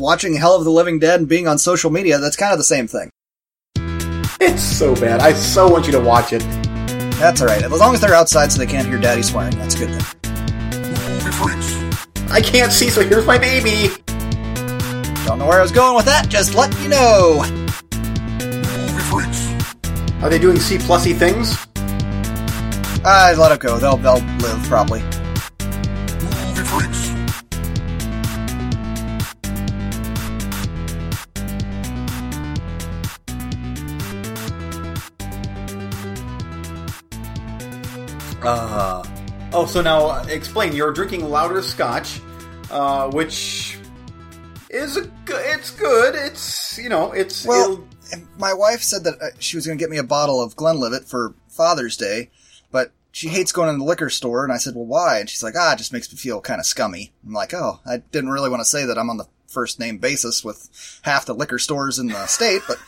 watching Hell of the Living Dead and being on social media, that's kind of the same thing. It's so bad. I so want you to watch it. That's alright. As long as they're outside so they can't hear daddy swearing, that's a good thing. I can't see, so here's my baby. Don't know where I was going with that, just let you know. Are they doing C plusy things? I let it go. They'll they'll live probably. Uh, oh, so now uh, explain. You're drinking Lauder scotch, uh, which is a good. It's good. It's you know. It's Well, my wife said that uh, she was going to get me a bottle of Glenlivet for Father's Day, but she hates going in the liquor store. And I said, "Well, why?" And she's like, "Ah, it just makes me feel kind of scummy." I'm like, "Oh, I didn't really want to say that I'm on the first name basis with half the liquor stores in the state, but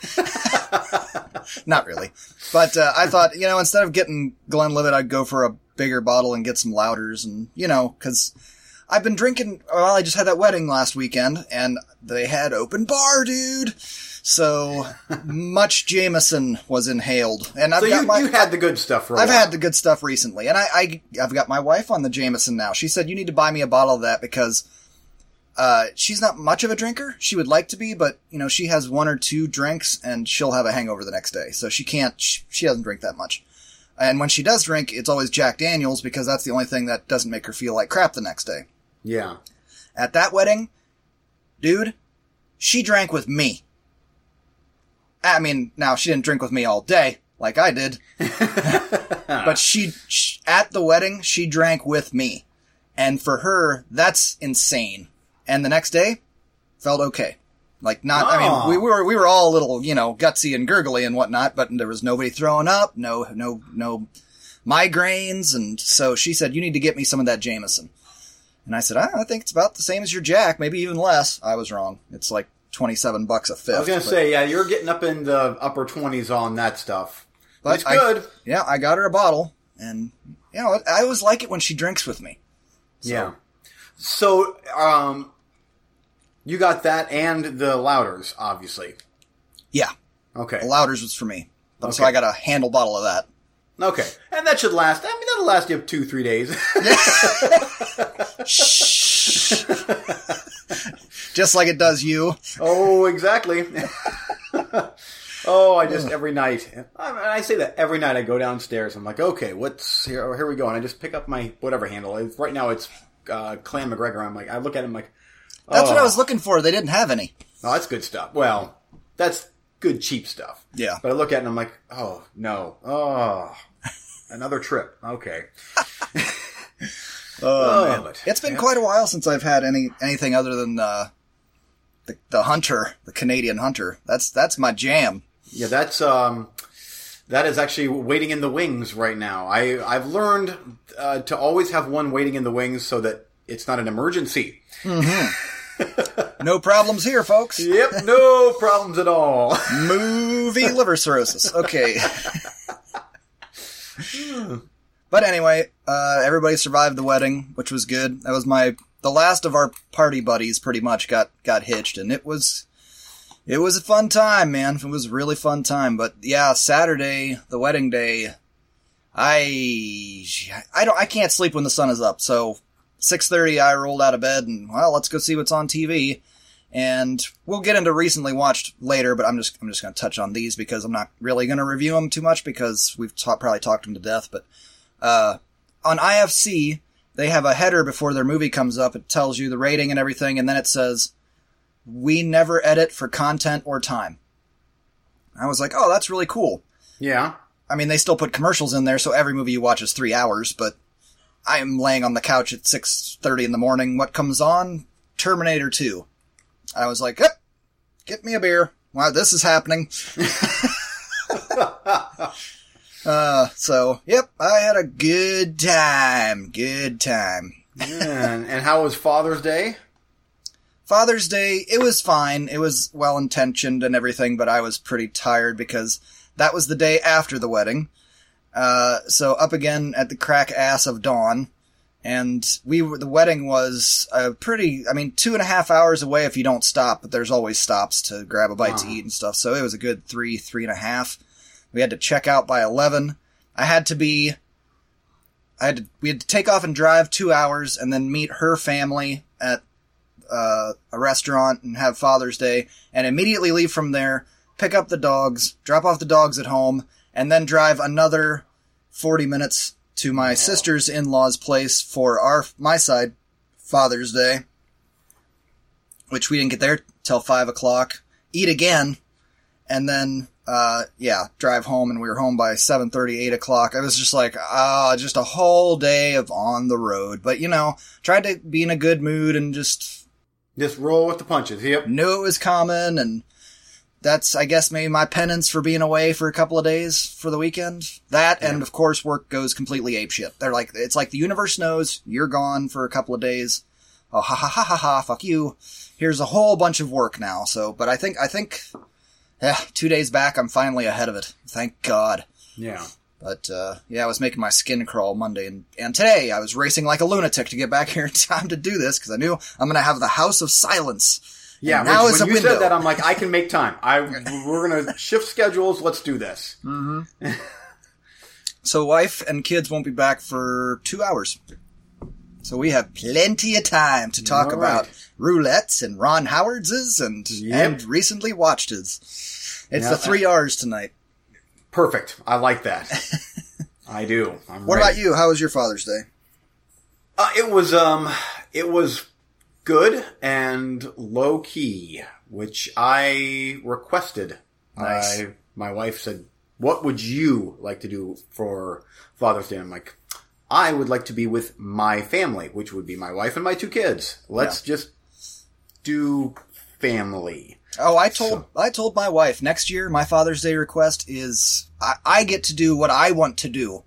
not really." But uh, I thought, you know, instead of getting Glenlivet, I'd go for a bigger bottle and get some Lauder's, and you know, because. I've been drinking. Well, I just had that wedding last weekend, and they had open bar, dude. So much Jameson was inhaled, and I've so got you, my. you had the good stuff for I've while. had the good stuff recently, and I, I I've got my wife on the Jameson now. She said you need to buy me a bottle of that because uh, she's not much of a drinker. She would like to be, but you know she has one or two drinks and she'll have a hangover the next day. So she can't. She, she doesn't drink that much. And when she does drink, it's always Jack Daniels because that's the only thing that doesn't make her feel like crap the next day. Yeah. At that wedding, dude, she drank with me. I mean, now she didn't drink with me all day like I did, but she, sh at the wedding she drank with me, and for her that's insane. And the next day, felt okay. Like not, I mean, we were we were all a little, you know, gutsy and gurgly and whatnot, but there was nobody throwing up, no no no migraines, and so she said, "You need to get me some of that Jameson." And I said, "Ah, I think it's about the same as your Jack, maybe even less. I was wrong. It's like 27 bucks a fifth. I was gonna but- say, yeah, you're getting up in the upper twenties on that stuff. But That's I- good. yeah, I got her a bottle, and, you know, I always like it when she drinks with me. Yeah. So, um, you got that and the Lauder's, obviously. Yeah, Okay. the Lauder's was for me. So I got a handle bottle of that. Okay. And that should last. I mean, that'll last you two, three days. Shh. Just like it does you. oh, exactly. oh, I just every night. I, I say that every night. I go downstairs. I'm like, okay, what's here? Here we go. And I just pick up my whatever handle. Right now, it's uh, Clan MacGregor. I'm like, I look at him like, That's what I oh. was looking for. They didn't have any. Oh, that's good stuff. Well, that's good cheap stuff. Yeah. But I look at it and I'm like, oh no, oh, another trip. Okay. Oh, man. man. It's been Yeah. quite a while since I've had any anything other than uh, the the hunter, the Canadian hunter. That's that's my jam. Yeah, that's um, that is actually waiting in the wings right now. I I've learned uh, to always have one waiting in the wings so that it's not an emergency. No problems here, folks. Yep, no problems at all. Movie liver cirrhosis. Okay. but anyway, uh, everybody survived the wedding, which was good. That was my the last of our party buddies. Pretty much got got hitched, and it was it was a fun time, man. It was a really fun time. But yeah, Saturday, the wedding day, I I don't I can't sleep when the sun is up. So six thirty, I rolled out of bed and well, let's go see what's on TV and we'll get into recently watched later. But I'm just I'm just going to touch on these because I'm not really going to review them too much because we've ta- probably talked them to death. But uh, on IFC, they have a header before their movie comes up. It tells you the rating and everything, and then it says, "We never edit for content or time." I was like, "Oh, that's really cool." yeah. I mean, they still put commercials in there, so every movie you watch is three hours. But I am laying on the couch at six thirty in the morning. What comes on? Terminator Two. I was like, "Yep, get me a beer." Wow, this is happening. uh, so yep, I had a good time. Good time. and, and how was Father's Day? Father's Day, it was fine. It was well intentioned and everything, but I was pretty tired because that was the day after the wedding. Uh, so up again at the crack ass of dawn, and we were, the wedding was a pretty, I mean, two and a half hours away if you don't stop, but there's always stops to grab a bite to eat and stuff. So it was a good three, three and a half. We had to check out by 11. I had to be, I had to, we had to take off and drive two hours and then meet her family at uh, a restaurant and have Father's Day and immediately leave from there, pick up the dogs, drop off the dogs at home, and then drive another 40 minutes to my sister's in-laws place for our, my side, Father's Day, which we didn't get there till five o'clock, eat again, and then, uh, yeah, drive home and we were home by 7.30, 8 o'clock. I was just like, ah, just a whole day of on the road. But, you know, tried to be in a good mood and just Just roll with the punches. Yep. knew it was coming and that's I guess maybe my penance for being away for a couple of days for the weekend. That and of course work goes completely apeshit. They're like it's like the universe knows you're gone for a couple of days. Oh ha ha ha ha ha fuck you. Here's a whole bunch of work now. So but I think I think yeah, two days back I'm finally ahead of it. Thank God. Yeah. But uh, yeah, I was making my skin crawl Monday, and, and today I was racing like a lunatic to get back here in time to do this because I knew I'm to have the House of Silence. Yeah. Now when, it's when you window. said that, I'm like, I can make time. I we're gonna shift schedules. Let's do this. So wife and kids won't be back for two hours. So we have plenty of time to talk All about roulettes and Ron Howard's and Yep. and recently watched's. It's Yeah. the three R's tonight. Perfect. I like that. I do. I'm What ready. about you? How was your Father's Day? Uh, it was um, it was good and low key, which I requested. Nice. I, my wife said, "What would you like to do for Father's Day?" I'm like, "I would like to be with my family, which would be my wife and my two kids. Let's just do family." Oh, I told I told my wife next year my Father's Day request is I, I get to do what I want to do.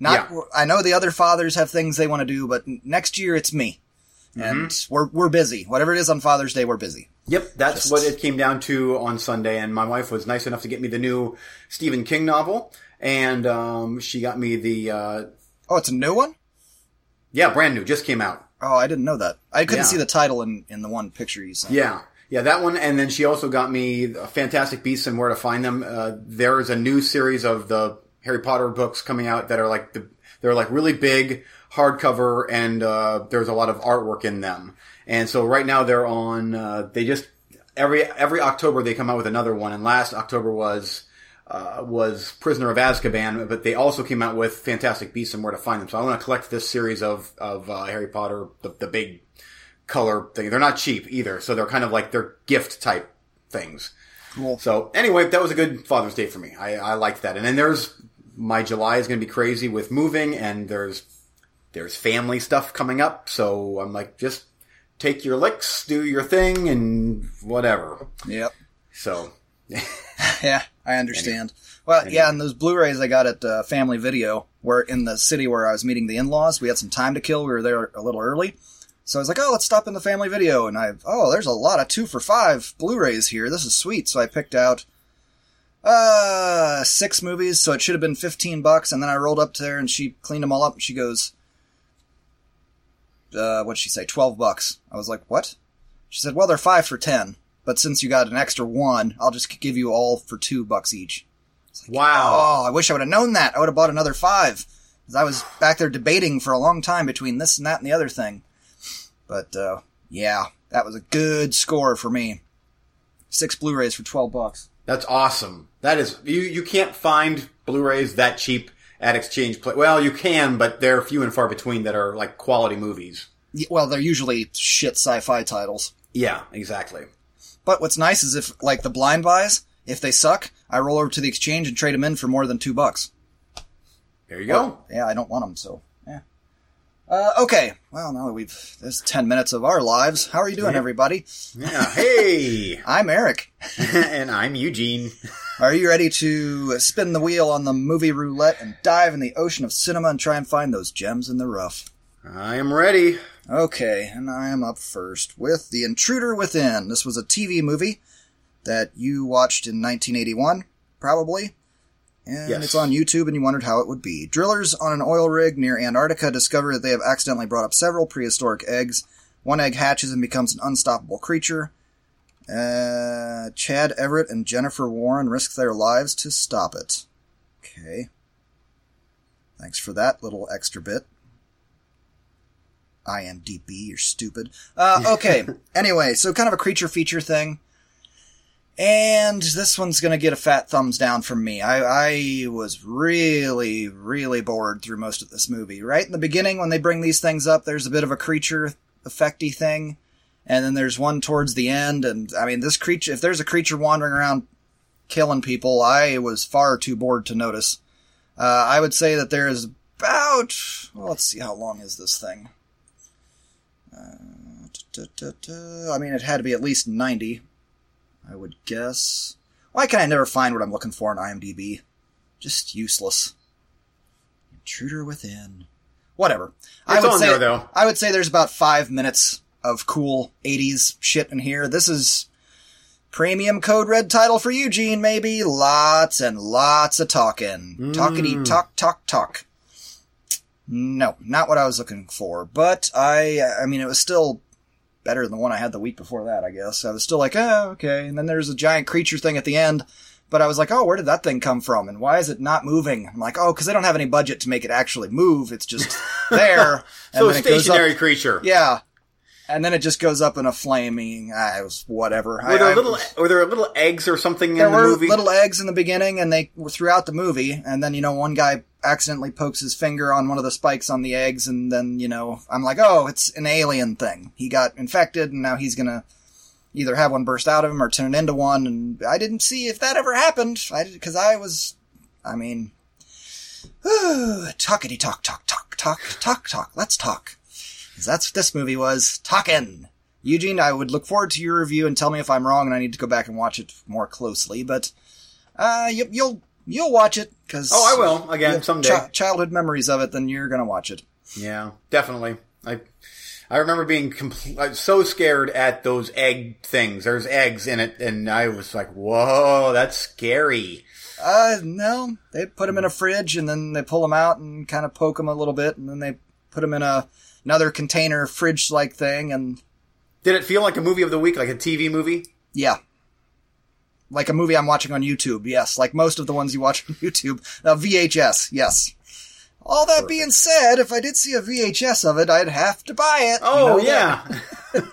Not Yeah. I know the other fathers have things they want to do, but next year it's me, and Mm-hmm. we're we're busy. Whatever it is on Father's Day, we're busy. Yep, that's Just- what it came down to on Sunday. And my wife was nice enough to get me the new Stephen King novel, and um, she got me the uh, Oh, it's a new one. yeah, brand new, just came out. Oh, I didn't know that. I couldn't Yeah. see the title in in the one picture you sent. Yeah, yeah, that one. And then she also got me Fantastic Beasts and Where to Find Them. Uh, there is a new series of the Harry Potter books coming out that are like the they're like really big hardcover, and uh, there's a lot of artwork in them. And so right now they're on. Uh, they just every every October they come out with another one, and last October was. Uh, was Prisoner of Azkaban, but they also came out with Fantastic Beasts and Where to Find Them. So I want to collect this series of of uh, Harry Potter, the, the big color thing. They're not cheap either, so they're kind of like they're gift type things. Cool. So anyway, that was a good Father's Day for me. I, I liked that. And then there's my July is going to be crazy with moving, and there's there's family stuff coming up. So I'm like, just take your licks, do your thing, and whatever. Yep. So yeah, I understand. Well, yeah, and those Blu-rays I got at uh, Family Video, where in the city where I was meeting the in-laws, we had some time to kill. We were there a little early, so I was like, "Oh, let's stop in the Family Video." And I, oh, there's a lot of two for five Blu-rays here. This is sweet. So I picked out uh six movies, so it should have been fifteen bucks. And then I rolled up to there, and she cleaned them all up. And she goes, uh, "What'd she say? Twelve bucks." I was like, "What?" She said, "Well, they're five for 10, But since you got an extra one, I'll just give you all for two bucks each. wow, Oh, I wish I would have known that. I would have bought another five. Cause I was back there debating for a long time between this and that and the other thing. But, uh, yeah, that was a good score for me. Six Blu-rays for 12 bucks. that's awesome. That is you. You can't find Blu-rays that cheap at exchange play. Well, you can, but they're few and far between that are like quality movies. Well, they're usually shit sci-fi titles. Yeah, exactly. But what's nice is if, like, the blind buys, if they suck, I roll over to the exchange and trade them in for more than two bucks. There you go. Yeah, I don't want them, so yeah. Uh, okay. Well, now that we've there's ten minutes of our lives. How are you doing, everybody? Yeah. Hey, I'm Eric. and I'm Eugene. Are you ready to spin the wheel on the movie roulette and dive in the ocean of cinema and try and find those gems in the rough? I am ready. Okay, and I am up first with The Intruder Within. This was a TV movie that you watched in 1981, probably. And Yes. it's on YouTube, and you wondered how it would be. Drillers on an oil rig near Antarctica discover that they have accidentally brought up several prehistoric eggs. One egg hatches and becomes an unstoppable creature. Uh, Chad Everett and Jennifer Warren risk their lives to stop it. Okay. Thanks for that little extra bit. IMDb, you're stupid. Uh, okay. anyway, so kind of a creature feature thing. And this one's gonna get a fat thumbs down from me. I, I was really, really bored through most of this movie. Right in the beginning, when they bring these things up, there's a bit of a creature effecty thing. And then there's one towards the end, and I mean, this creature, if there's a creature wandering around killing people, I was far too bored to notice. Uh, I would say that there is about, well, let's see, how long is this thing? Uh, da, da, da, I mean, it had to be at least 90, I would guess. Why can I never find what I'm looking for in IMDb? Just useless. Intruder within. Whatever. I It's would on say, there, though. I would say there's about five minutes of cool 80s shit in here. This is premium code red title for Eugene, maybe. Lots and lots of talking. Mm. Talkity talk, talk, talk. No, not what I was looking for. But I, I mean, it was still better than the one I had the week before that, I guess. I was still like, oh, okay. And then there's a giant creature thing at the end. But I was like, oh, where did that thing come from? And why is it not moving? I'm like, oh, because they don't have any budget to make it actually move. It's just there. So and up- stationary creature. yeah. And then it just goes up in a flaming, it was whatever. Were there little were there little eggs or something in the were movie? little eggs in the beginning and they were throughout the movie. And then, you know, one guy accidentally pokes his finger on one of the spikes on the eggs. And then, you know, I'm like, oh, it's an alien thing. He got infected and now he's gonna either have one burst out of him or turn into one. And I didn't see if that ever happened. I did, cause I was, I mean, talkity talk, talk, talk, talk, talk, talk. Let's talk. That's what this movie was. Talking. Eugene, I would look forward to your review and tell me if I'm wrong and I need to go back and watch it more closely. But uh, you, you'll you'll watch it because Oh, I will again someday. childhood memories of it. Then you're gonna watch it. Yeah, definitely. I I remember being compl- so scared at those egg things. There's eggs in it, and I was like, "Whoa, that's scary." Uh, no, they put them in a fridge and then they pull them out and kind of poke them a little bit and then they put them in a another container fridge like thing and Did it feel like a movie of the week, like a TV movie? Yeah. Like a movie I'm watching on YouTube, yes. Like most of the ones you watch on YouTube. Uh, VHS, yes. All that being said, if I did see a VHS of it, I'd have to buy it. You Oh know yeah.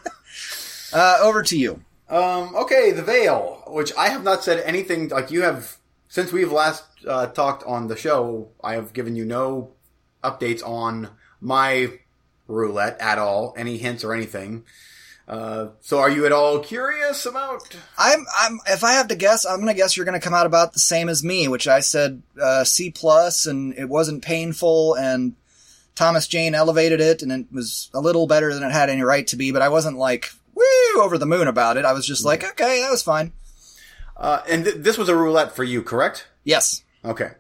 Uh, over to you. um, okay, The Veil, which I have not said anything like you have since we've last uh, talked on the show. I have given you no updates on my roulette at all, any hints or anything. Uh, so are you at all curious about? I'm, I'm, if I have to guess, I'm gonna guess you're gonna come out about the same as me, which I said, uh, C plus, and it wasn't painful, and Thomas Jane elevated it, and it was a little better than it had any right to be, but I wasn't like, woo, over the moon about it. I was just like, okay, that was fine. Uh, and th- this was a roulette for you, correct? Yes. Okay.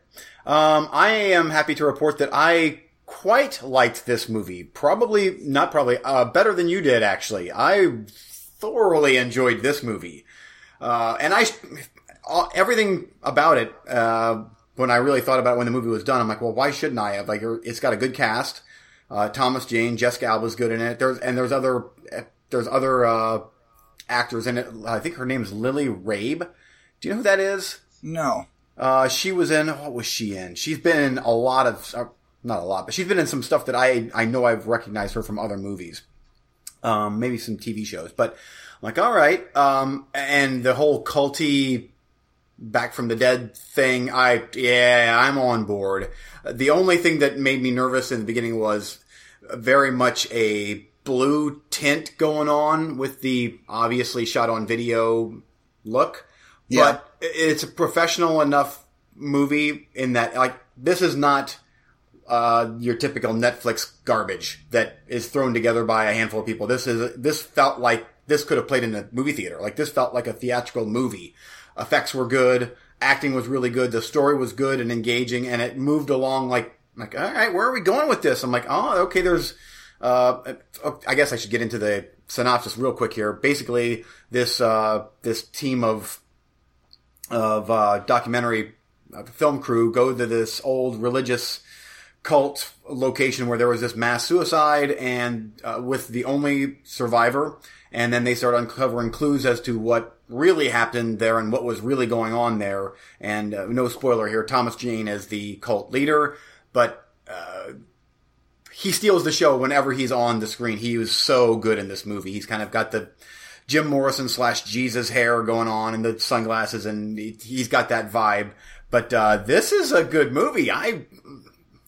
Um, I am happy to report that I quite liked this movie. Probably, not probably, uh, better than you did, actually. I thoroughly enjoyed this movie. Uh, and I, all- everything about it, uh, when I really thought about it when the movie was done, I'm like, well, why shouldn't I have? Like, it's got a good cast. Uh, Thomas Jane, Jessica Alba's good in it. There's, and there's other, there's other, uh, actors in it. I think her name is Lily Rabe. Do you know who that is? No. Uh, she was in what was she in? She's been in a lot of uh, not a lot, but she's been in some stuff that I I know I've recognized her from other movies, um, maybe some TV shows. But I'm like, all right, um, and the whole culty back from the dead thing, I yeah, I'm on board. The only thing that made me nervous in the beginning was very much a blue tint going on with the obviously shot on video look. Yeah. But it's a professional enough movie in that like this is not uh, your typical Netflix garbage that is thrown together by a handful of people. This is this felt like this could have played in a movie theater. Like this felt like a theatrical movie. Effects were good, acting was really good, the story was good and engaging, and it moved along like like all right, where are we going with this? I'm like, oh, okay, there's. Uh, I guess I should get into the synopsis real quick here. Basically, this uh, this team of of uh, documentary uh, film crew go to this old religious cult location where there was this mass suicide and uh, with the only survivor. And then they start uncovering clues as to what really happened there and what was really going on there. And uh, no spoiler here thomas jane is the cult leader but uh, he steals the show whenever he's on the screen. He was so good in this movie. He's kind of got the jim morrison slash jesus hair going on and the sunglasses and he, he's got that vibe. But uh, this is a good movie. I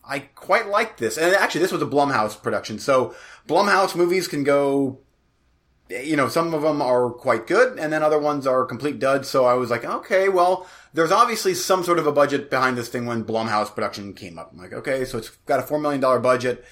I quite like this. And actually, this was a Blumhouse production. So Blumhouse movies can go, you know, some of them are quite good and then other ones are complete duds. So I was like, okay, well, there's obviously some sort of a budget behind this thing when Blumhouse production came up. I'm like, okay, so it's got a $4 million budget.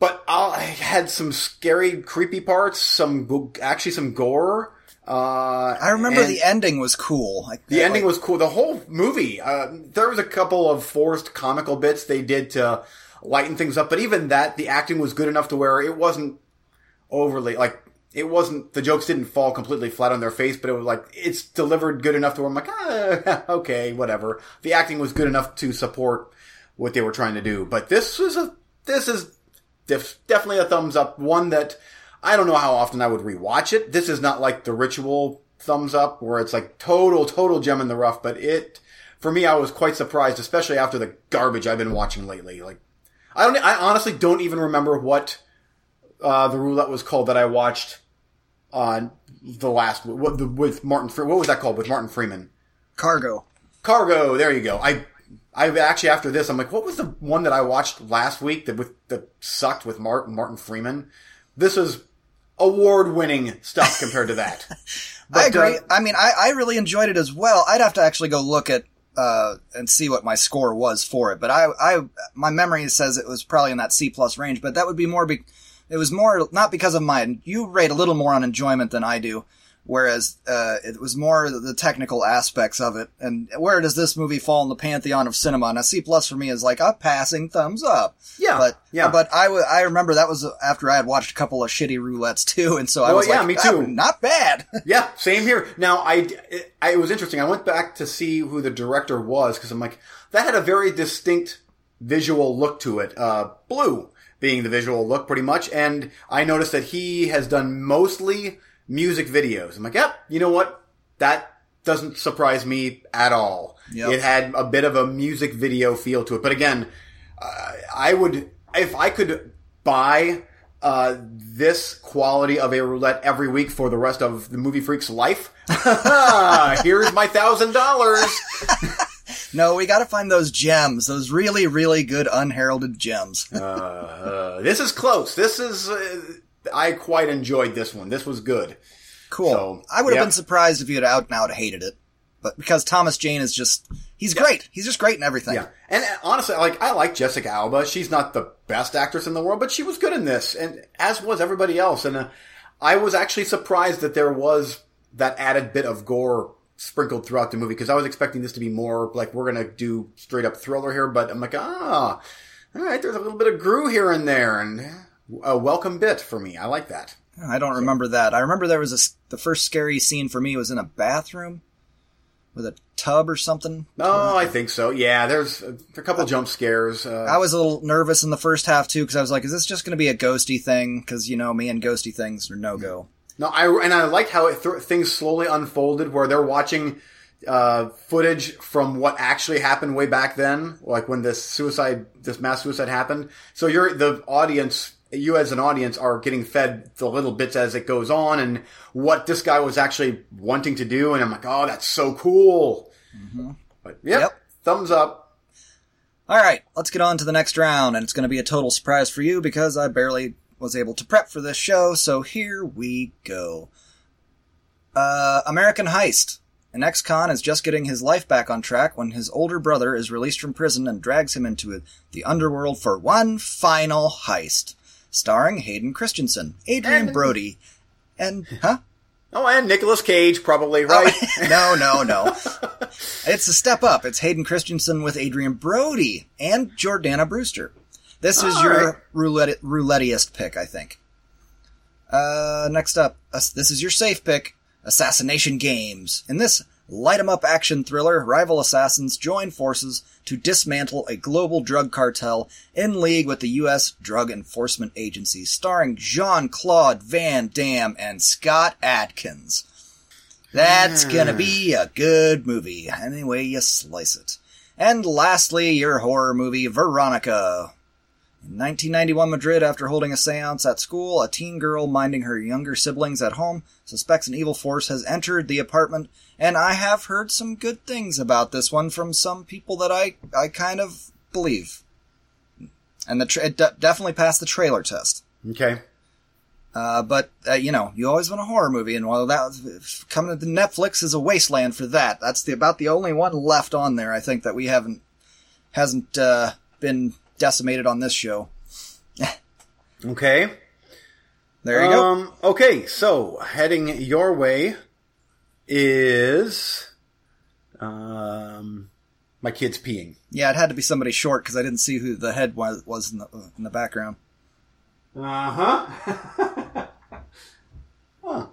But I had some scary, creepy parts, some, actually some gore. Uh, I remember the ending was cool. Like, the ending like, was cool. The whole movie, uh, there was a couple of forced comical bits they did to lighten things up, but even that, the acting was good enough to where it wasn't overly, like, it wasn't, the jokes didn't fall completely flat on their face, but it was like, it's delivered good enough to where I'm like, ah, okay, whatever. The acting was good enough to support what they were trying to do. But this was a, this is def- definitely a thumbs up. One that I don't know how often I would rewatch it. This is not like the ritual thumbs up where it's like total, total gem in the rough, but it, for me, I was quite surprised, especially after the garbage I've been watching lately. Like, I don't, I honestly don't even remember what, uh, the roulette was called that I watched on the last, what, the, with Martin, what was that called with Martin Freeman? Cargo. Cargo. There you go. I, I actually after this, I'm like, what was the one that I watched last week that with that sucked with Martin Martin Freeman? This is award winning stuff compared to that. I agree. uh, I mean, I, I really enjoyed it as well. I'd have to actually go look at uh, and see what my score was for it. But I, I, my memory says it was probably in that C plus range. But that would be more. Be- it was more not because of my. You rate a little more on enjoyment than I do, whereas uh, it was more the technical aspects of it. And where does this movie fall in the pantheon of cinema? Now, C plus for me is like a passing thumbs up. Yeah, but yeah. but I wa- I remember that was after I had watched a couple of shitty roulettes too, and so I Well, was yeah, like, me "Ah, too." not bad. yeah, same here. Now, I, it, I, it was interesting. I went back to see who the director was because I'm like, that had a very distinct visual look to it. Uh, blue being the visual look pretty much. And I noticed that he has done mostly music videos. I'm like, yep, you know what? That doesn't surprise me at all. Yep. It had a bit of a music video feel to it. But again, uh, I would, if I could buy uh, this quality of a roulette every week for the rest of the movie freak's life. Here's my thousand dollars. No, we got to find those gems, those really, really good unheralded gems. Uh, this is close. This is. Uh, I quite enjoyed this one. This was good. cool. so, I would have yep. been surprised if you had out and out hated it, but because Thomas Jane is just, he's great. He's just great in everything. Yeah, and uh, honestly, like I like Jessica Alba. She's not the best actress in the world, but she was good in this, and as was everybody else. And uh, I was actually surprised that there was that added bit of gore sprinkled throughout the movie because I was expecting this to be more like we're gonna do straight up thriller here, but I'm like, ah, all right, there's a little bit of Gru here and there, and a welcome bit for me. I like that. I don't remember that. I remember there was a the first scary scene for me was in a bathroom with a tub or something. Oh, I think so. Yeah, there's a, a couple jump scares. Uh, I was a little nervous in the first half too because I was like, is this just going to be a ghosty thing? Because you know me and ghosty things are no go. No, I and I liked how it th- things slowly unfolded, where they're watching uh, footage from what actually happened way back then, like when this suicide, this mass suicide happened. So you're the audience, you as an audience are getting fed the little bits as it goes on, and what this guy was actually wanting to do. And I'm like, oh, that's so cool. But yep, Yep. thumbs up. All right, let's get on to the next round, and it's going to be a total surprise for you because I barely was able to prep for this show. So here we go. Uh, American Heist. An ex-con is just getting his life back on track when his older brother is released from prison and drags him into the underworld for one final heist. Starring Hayden Christensen, Adrien And- Brody, and huh? Oh, and Nicolas Cage probably right. no, no, no. It's a step up. It's Hayden Christensen with Adrien Brody and Jordana Brewster. This is All your right. roulette roulettiest pick, I think. Uh, next up, uh, this is your safe pick. Assassination Games. In this light 'em up action thriller, rival assassins join forces to dismantle a global drug cartel in league with the U.S. Drug Enforcement Agency, starring Jean-Claude Van Damme and Scott Adkins. That's gonna be a good movie, any way you slice it. And lastly, your horror movie, Veronica. In 1991 Madrid, after holding a seance at school, a teen girl minding her younger siblings at home suspects an evil force has entered the apartment, and I have heard some good things about this one from some people that I, I kind of believe. And the tra- it de- definitely passed the trailer test. Okay. Uh, but uh, you know, you always want a horror movie, and while that coming to Netflix is a wasteland for that. That's the about the only one left on there. I think that we haven't hasn't uh, been decimated on this show. Okay. There you go. Um, okay, so heading your way is um, my kid's peeing. Yeah, it had to be somebody short because I didn't see who the head was, was in, the, in the background. Uh huh. huh.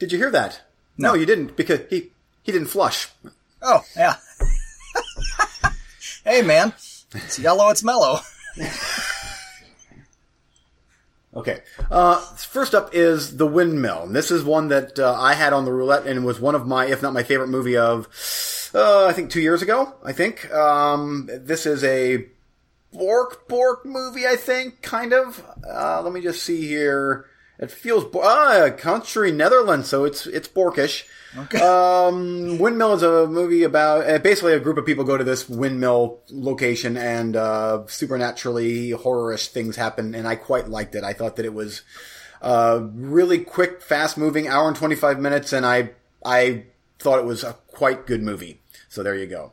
Did you hear that? No. you didn't because he he didn't flush. Oh, yeah. hey, man. It's yellow, it's mellow. Okay. Uh, first up is The Windmill. And this is one that uh, I had on the roulette and was one of my, if not my favorite movie of, uh, I think two years ago, I think. Um, this is a Bork Bork movie, I think, kind of. Uh, let me just see here. It feels, ah, country Netherlands, so it's, it's Borkish. Okay. Um, Windmill is a movie about uh, basically a group of people go to this windmill location and uh, supernaturally horrorish things happen, and I quite liked it. I thought that it was uh, really quick, fast moving, hour and twenty five minutes, and I I thought it was a quite good movie. So there you go.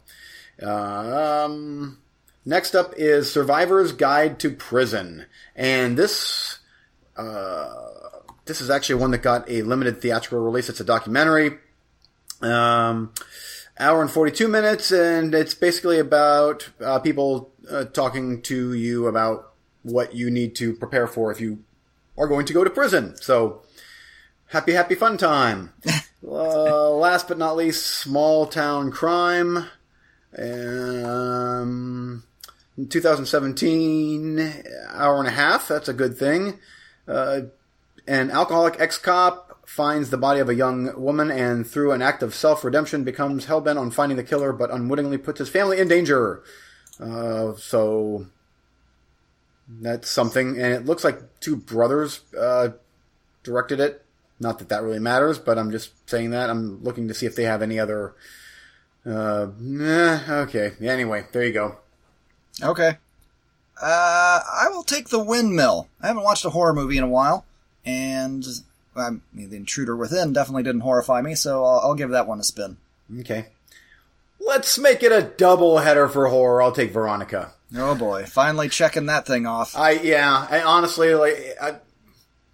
Um, next up is Survivor's Guide to Prison, and this. Uh, this is actually one that got a limited theatrical release. It's a documentary. Um, hour and 42 minutes, and it's basically about uh, people uh, talking to you about what you need to prepare for if you are going to go to prison. So, happy, happy fun time. uh, last but not least, small town crime. Um, 2017, hour and a half. That's a good thing. Uh, an alcoholic ex-cop finds the body of a young woman and through an act of self-redemption becomes hell-bent on finding the killer but unwittingly puts his family in danger. Uh, so that's something. And it looks like two brothers uh, directed it. Not that that really matters, but I'm just saying that. I'm looking to see if they have any other... Uh, eh, okay. Anyway, there you go. Okay. Uh, I will take The Windmill. I haven't watched a horror movie in a while, and I mean, The Intruder Within definitely didn't horrify me, so I'll, I'll give that one a spin. Okay. Let's make it a double header for horror. I'll take Veronica. Oh boy, finally checking that thing off. I yeah. I honestly like. I,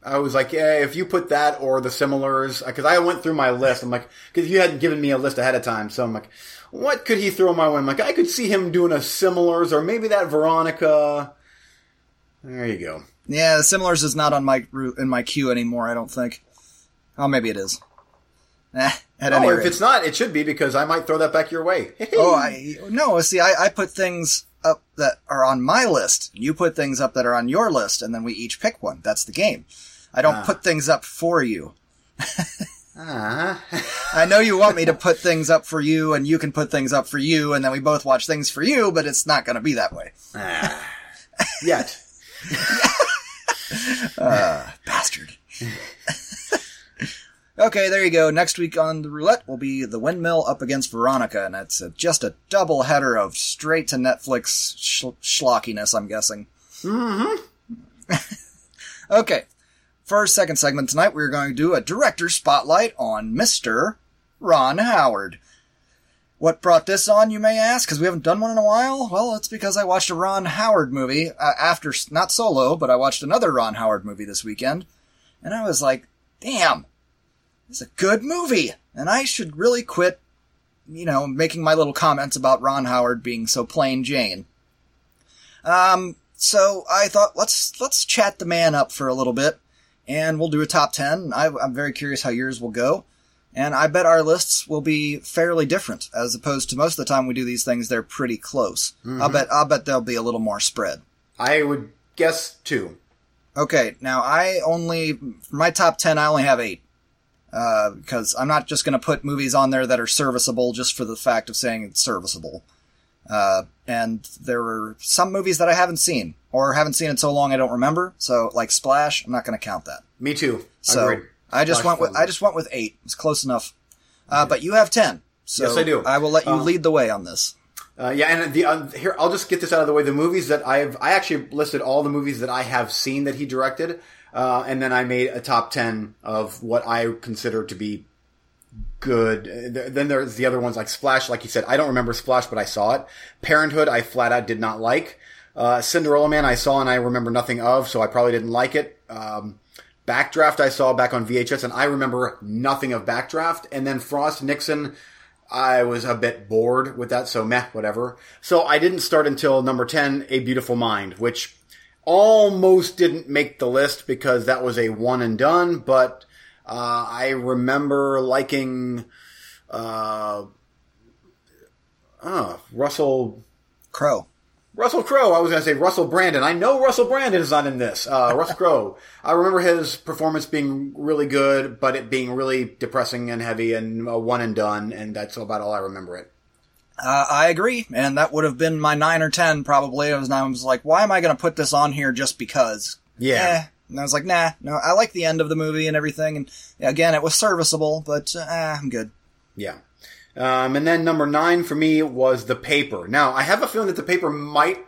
I was like, yeah, if you put that or the similars, uh, because I went through my list. I'm like, because you hadn't given me a list ahead of time, so I'm like, what could he throw my way? I'm like, I could see him doing a similars or maybe that Veronica. There you go. Yeah, the similars is not on my in my queue anymore. I don't think. Oh, maybe it is. Eh, at any Oh, rate. if it's not, it should be because I might throw that back your way. Oh, I no. See, I, I put things up that are on my list. You put things up that are on your list, and then we each pick one. That's the game. I don't put things up for you. Ah. I know you want me to put things up for you, and you can put things up for you, and then we both watch things for you. But it's not going to be that way. Ah. Yet. Bastard. okay, there you go. Next week on the roulette will be the windmill up against Veronica, and it's a, just a double header of straight to Netflix sh- schlockiness, I'm guessing. Mm-hmm. okay. For our second segment tonight, we're going to do a director spotlight on Mr. Ron Howard. What brought this on, you may ask? Because we haven't done one in a while? Well, it's because I watched a Ron Howard movie uh, after, not solo, but I watched another Ron Howard movie this weekend. And I was like, damn, it's a good movie. And I should really quit, you know, making my little comments about Ron Howard being so plain Jane. Um, so I thought, let's, let's chat the man up for a little bit and we'll do a top 10. I, I'm very curious how yours will go. And I bet our lists will be fairly different, as opposed to most of the time we do these things, they're pretty close. I'll bet, I'll bet there'll be a little more spread. I would guess two. Okay, now I only, for my top 10, I only have eight. Uh, because I'm not just gonna put movies on there that are serviceable just for the fact of saying it's serviceable. Uh, and there were some movies that I haven't seen, or haven't seen in so long I don't remember, so like Splash, I'm not gonna count that. Me too. So Agreed. I just Flash went with. I just went with eight. It's close enough. Uh, but you have ten. So Yes, I do. I will let you Um, lead the way on this. Uh, yeah, and the uh, here I'll just get this out of the way. The movies that I've I actually listed all the movies that I have seen that he directed, uh, and then I made a top ten of what I consider to be good. Uh, th- Then there's the other ones like Splash, like you said. I don't remember Splash, but I saw it. Parenthood, I flat out did not like. Uh, Cinderella Man, I saw and I remember nothing of, so I probably didn't like it. Um, Backdraft, I saw back on VHS, and I remember nothing of Backdraft. And then Frost Nixon, I was a bit bored with that, so meh, whatever. So I didn't start until number 10, A Beautiful Mind, which almost didn't make the list because that was a one and done, but uh, I remember liking uh, uh, Russell Crowe. Russell Crowe. I was going to say Russell Brandon. I know Russell Brandon is not in this. Uh, Russell Crowe. I remember his performance being really good, but it being really depressing and heavy and uh, one and done, and that's about all I remember it. Uh, I agree, and that would have been my nine or ten probably. I was, I was like, why am I going to put this on here just because? Yeah. Eh. And I was like, nah, no, I like the end of the movie and everything, and again, it was serviceable, but uh, eh, I'm good. Yeah. Um, and then number nine for me was The Paper. Now, I have a feeling that The Paper might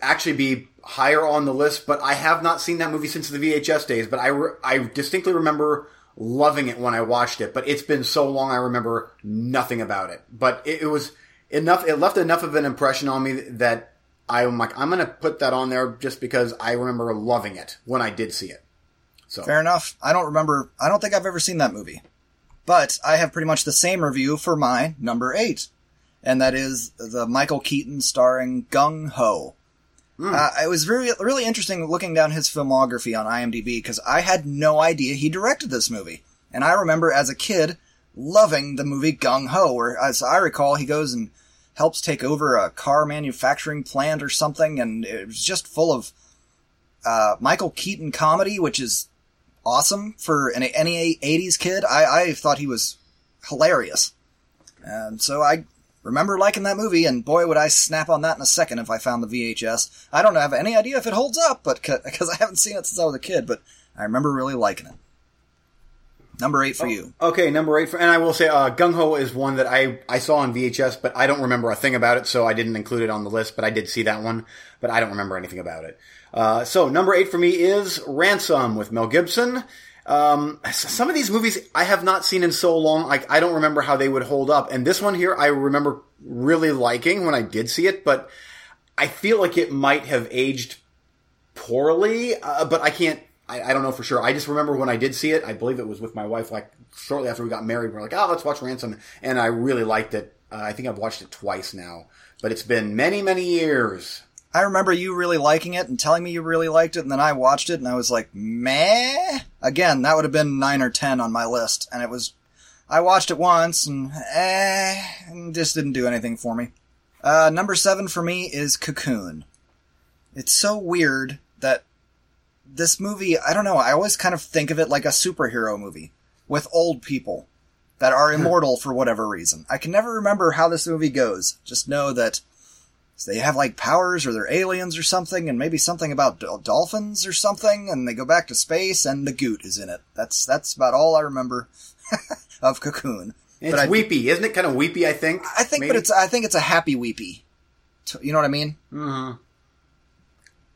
actually be higher on the list, but I have not seen that movie since the VHS days, but I, re- I distinctly remember loving it when I watched it, but it's been so long I remember nothing about it. But it, it was enough, it left enough of an impression on me that I'm like, I'm gonna put that on there just because I remember loving it when I did see it. So, Fair enough. I don't remember. I don't think I've ever seen that movie. But I have pretty much the same review for my number eight. And that is the Michael Keaton starring Gung Ho. Uh, it was very, really interesting looking down his filmography on IMDb because I had no idea he directed this movie. And I remember as a kid loving the movie Gung Ho, where, as I recall, he goes and helps take over a car manufacturing plant or something, and it was just full of uh, Michael Keaton comedy, which is awesome for an, any 80s kid. I, I thought he was hilarious. And so I remember liking that movie, and boy, would I snap on that in a second if I found the VHS. I don't have any idea if it holds up, but because I haven't seen it since I was a kid, but I remember really liking it. Number eight for you. Okay, number eight, for, and I will say, uh, Gung Ho is one that I I saw on VHS, but I don't remember a thing about it, so I didn't include it on the list. But I did see that one, but I don't remember anything about it. Uh, so number eight for me is Ransom with Mel Gibson. Um, some of these movies I have not seen in so long, I don't remember how they would hold up. And this one here, I remember really liking when I did see it, but I feel like it might have aged poorly, uh, but I can't. I, I don't know for sure. I just remember when I did see it. I believe it was with my wife, like shortly after we got married. We're like, oh, let's watch Ransom, and I really liked it. Uh, I think I've watched it twice now, but it's been many, many years. I remember you really liking it and telling me you really liked it, and then I watched it and I was like, meh. Again, that would have been nine or ten on my list, and it was. I watched it once and eh, and just didn't do anything for me. Uh, number seven for me is Cocoon. It's so weird that this movie, I don't know, I always kind of think of it like a superhero movie with old people that are immortal for whatever reason. I can never remember how this movie goes. Just know that they have like powers or they're aliens or something and maybe something about dol- dolphins or something and they go back to space and the goot is in it. That's that's about all I remember of Cocoon. It's But I- weepy, isn't it? Kind of weepy, I think. I think but it's I think it's a happy weepy. You know what I mean? Mhm.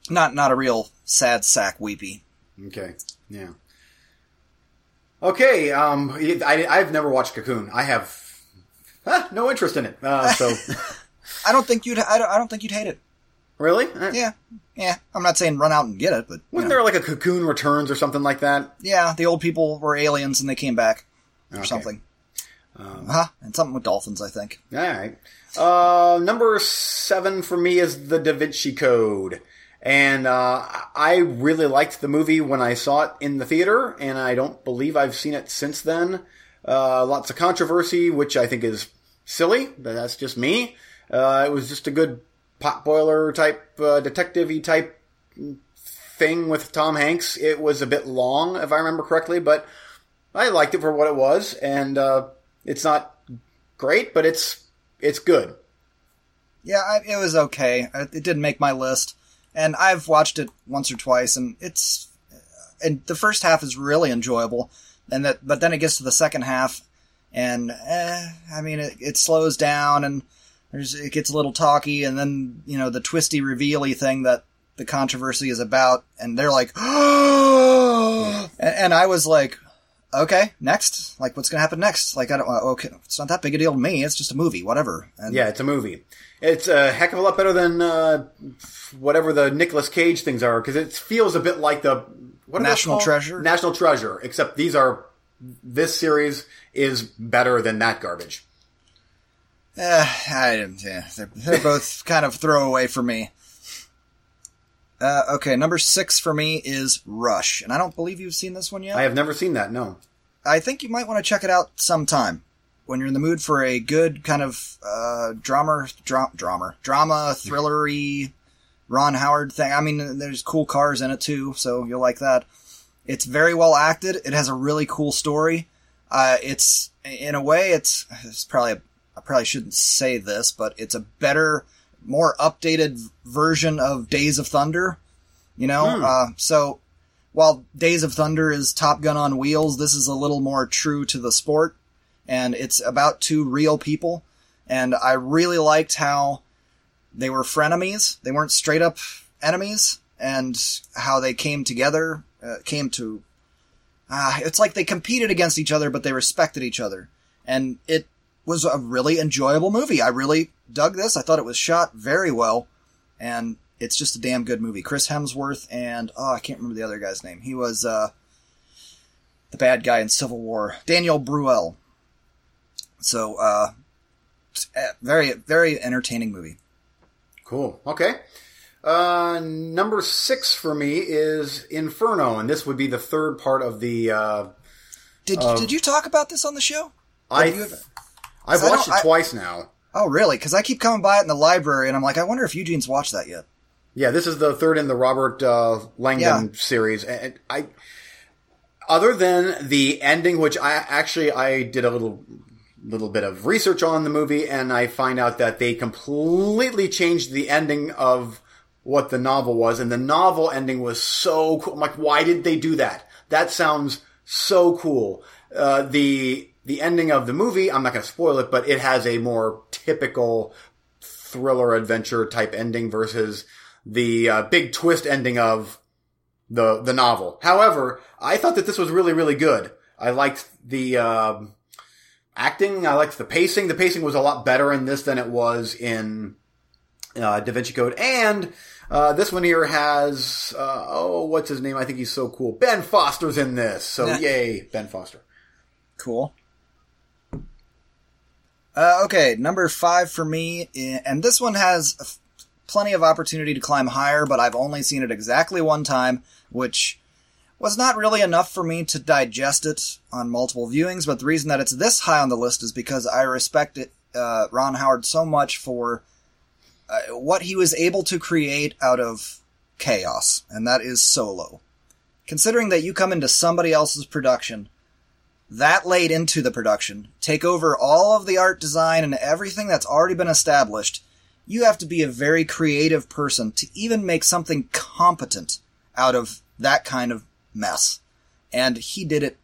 Not not a real sad sack weepy. Okay, yeah. Okay, um, I, I've never watched Cocoon. I have ah, no interest in it. Uh, so, I don't think you'd I don't, I don't think you'd hate it. really? Uh, Yeah. Yeah, I'm not saying run out and get it, but Wasn't know. there like a Cocoon Returns or something like that? yeah, the old people were aliens and they came back or Okay. something. huh? And something with dolphins, I think. All right. Uh, number seven for me is the Da Vinci Code. And uh, I really liked the movie when I saw it in the theater, and I don't believe I've seen it since then. Uh, lots of controversy, which I think is silly. but That's just me. Uh, it was just a good potboiler type, uh, detective type thing with Tom Hanks. It was a bit long, if I remember correctly, but I liked it for what it was, and uh, it's not great, but it's it's good. Yeah, I, it was okay. It didn't make my list, and I've watched it once or twice, and it's and the first half is really enjoyable, and that but then it gets to the second half, and eh, I mean it, it slows down and there's it gets a little talky, and then you know the twisty revealy thing that the controversy is about, and they're like, and, and I was like, okay, next, like what's gonna happen next? Like I don't, okay, it's not that big a deal to me. It's just a movie, whatever. And Yeah, it's a movie. It's a heck of a lot better than uh, whatever the Nicolas Cage things are because it feels a bit like the what National? Treasure? National Treasure. Except these are this series is better than that garbage. Eh, I, yeah, they're, they're both kind of throwaway for me. Uh, okay, number six for me is Rush, and I don't believe you've seen this one yet. I have never seen that. No. I think you might want to check it out sometime when you're in the mood for a good kind of uh, drama, dra- drama, drama, thrillery, Ron Howard thing. I mean, there's cool cars in it too, so you'll like that. It's very well acted. It has a really cool story. Uh, it's in a way, it's it's probably a, I probably shouldn't say this, but it's a better, more updated version of Days of Thunder. You know, Hmm. uh, so while Days of Thunder is Top Gun on wheels, this is a little more true to the sport, and it's about two real people. And I really liked how they were frenemies; they weren't straight up enemies, and how they came together, uh, came to. Uh, it's like they competed against each other, but they respected each other, and it was a really enjoyable movie. I really dug this. I thought it was shot very well, and it's just a damn good movie. Chris Hemsworth and oh, I can't remember the other guy's name. He was uh, the bad guy in Civil War, Daniel Brühl. So, uh, very very entertaining movie. Cool. Okay. Uh, number six for me is Inferno, and this would be the third part of the. Uh, Did Um, did you talk about this on the show? I Have you ever- I've watched it I- twice now. Oh, really? Because I keep coming by it in the library, and I'm like, I wonder if Eugene's watched that yet. Yeah, this is the third in the Robert uh, Langdon series, and I. Other than the ending, which I actually I did a little little bit of research on the movie, and I find out that they completely changed the ending of what the novel was, and the novel ending was so cool. I'm like, why did they do that? That sounds so cool. Uh, the the ending of the movie, I'm not going to spoil it, but it has a more typical thriller adventure type ending versus the uh, big twist ending of the the novel. However, I thought that this was really really good. I liked the um acting. I liked the pacing. The pacing was a lot better in this than it was in uh, Da Vinci Code. And uh, this one here has uh, oh, what's his name? I think he's so cool. Ben Foster's in this, so yay, Ben Foster. Cool. Uh, okay, number five for me, and this one has plenty of opportunity to climb higher, but I've only seen it exactly one time, which was not really enough for me to digest it on multiple viewings. But the reason that it's this high on the list is because I respect it, uh, Ron Howard so much for uh, what he was able to create out of chaos, and that is Solo. Considering that you come into somebody else's production that late into the production, take over all of the art design and everything that's already been established, you have to be a very creative person to even make something competent out of that kind of mess. And he did it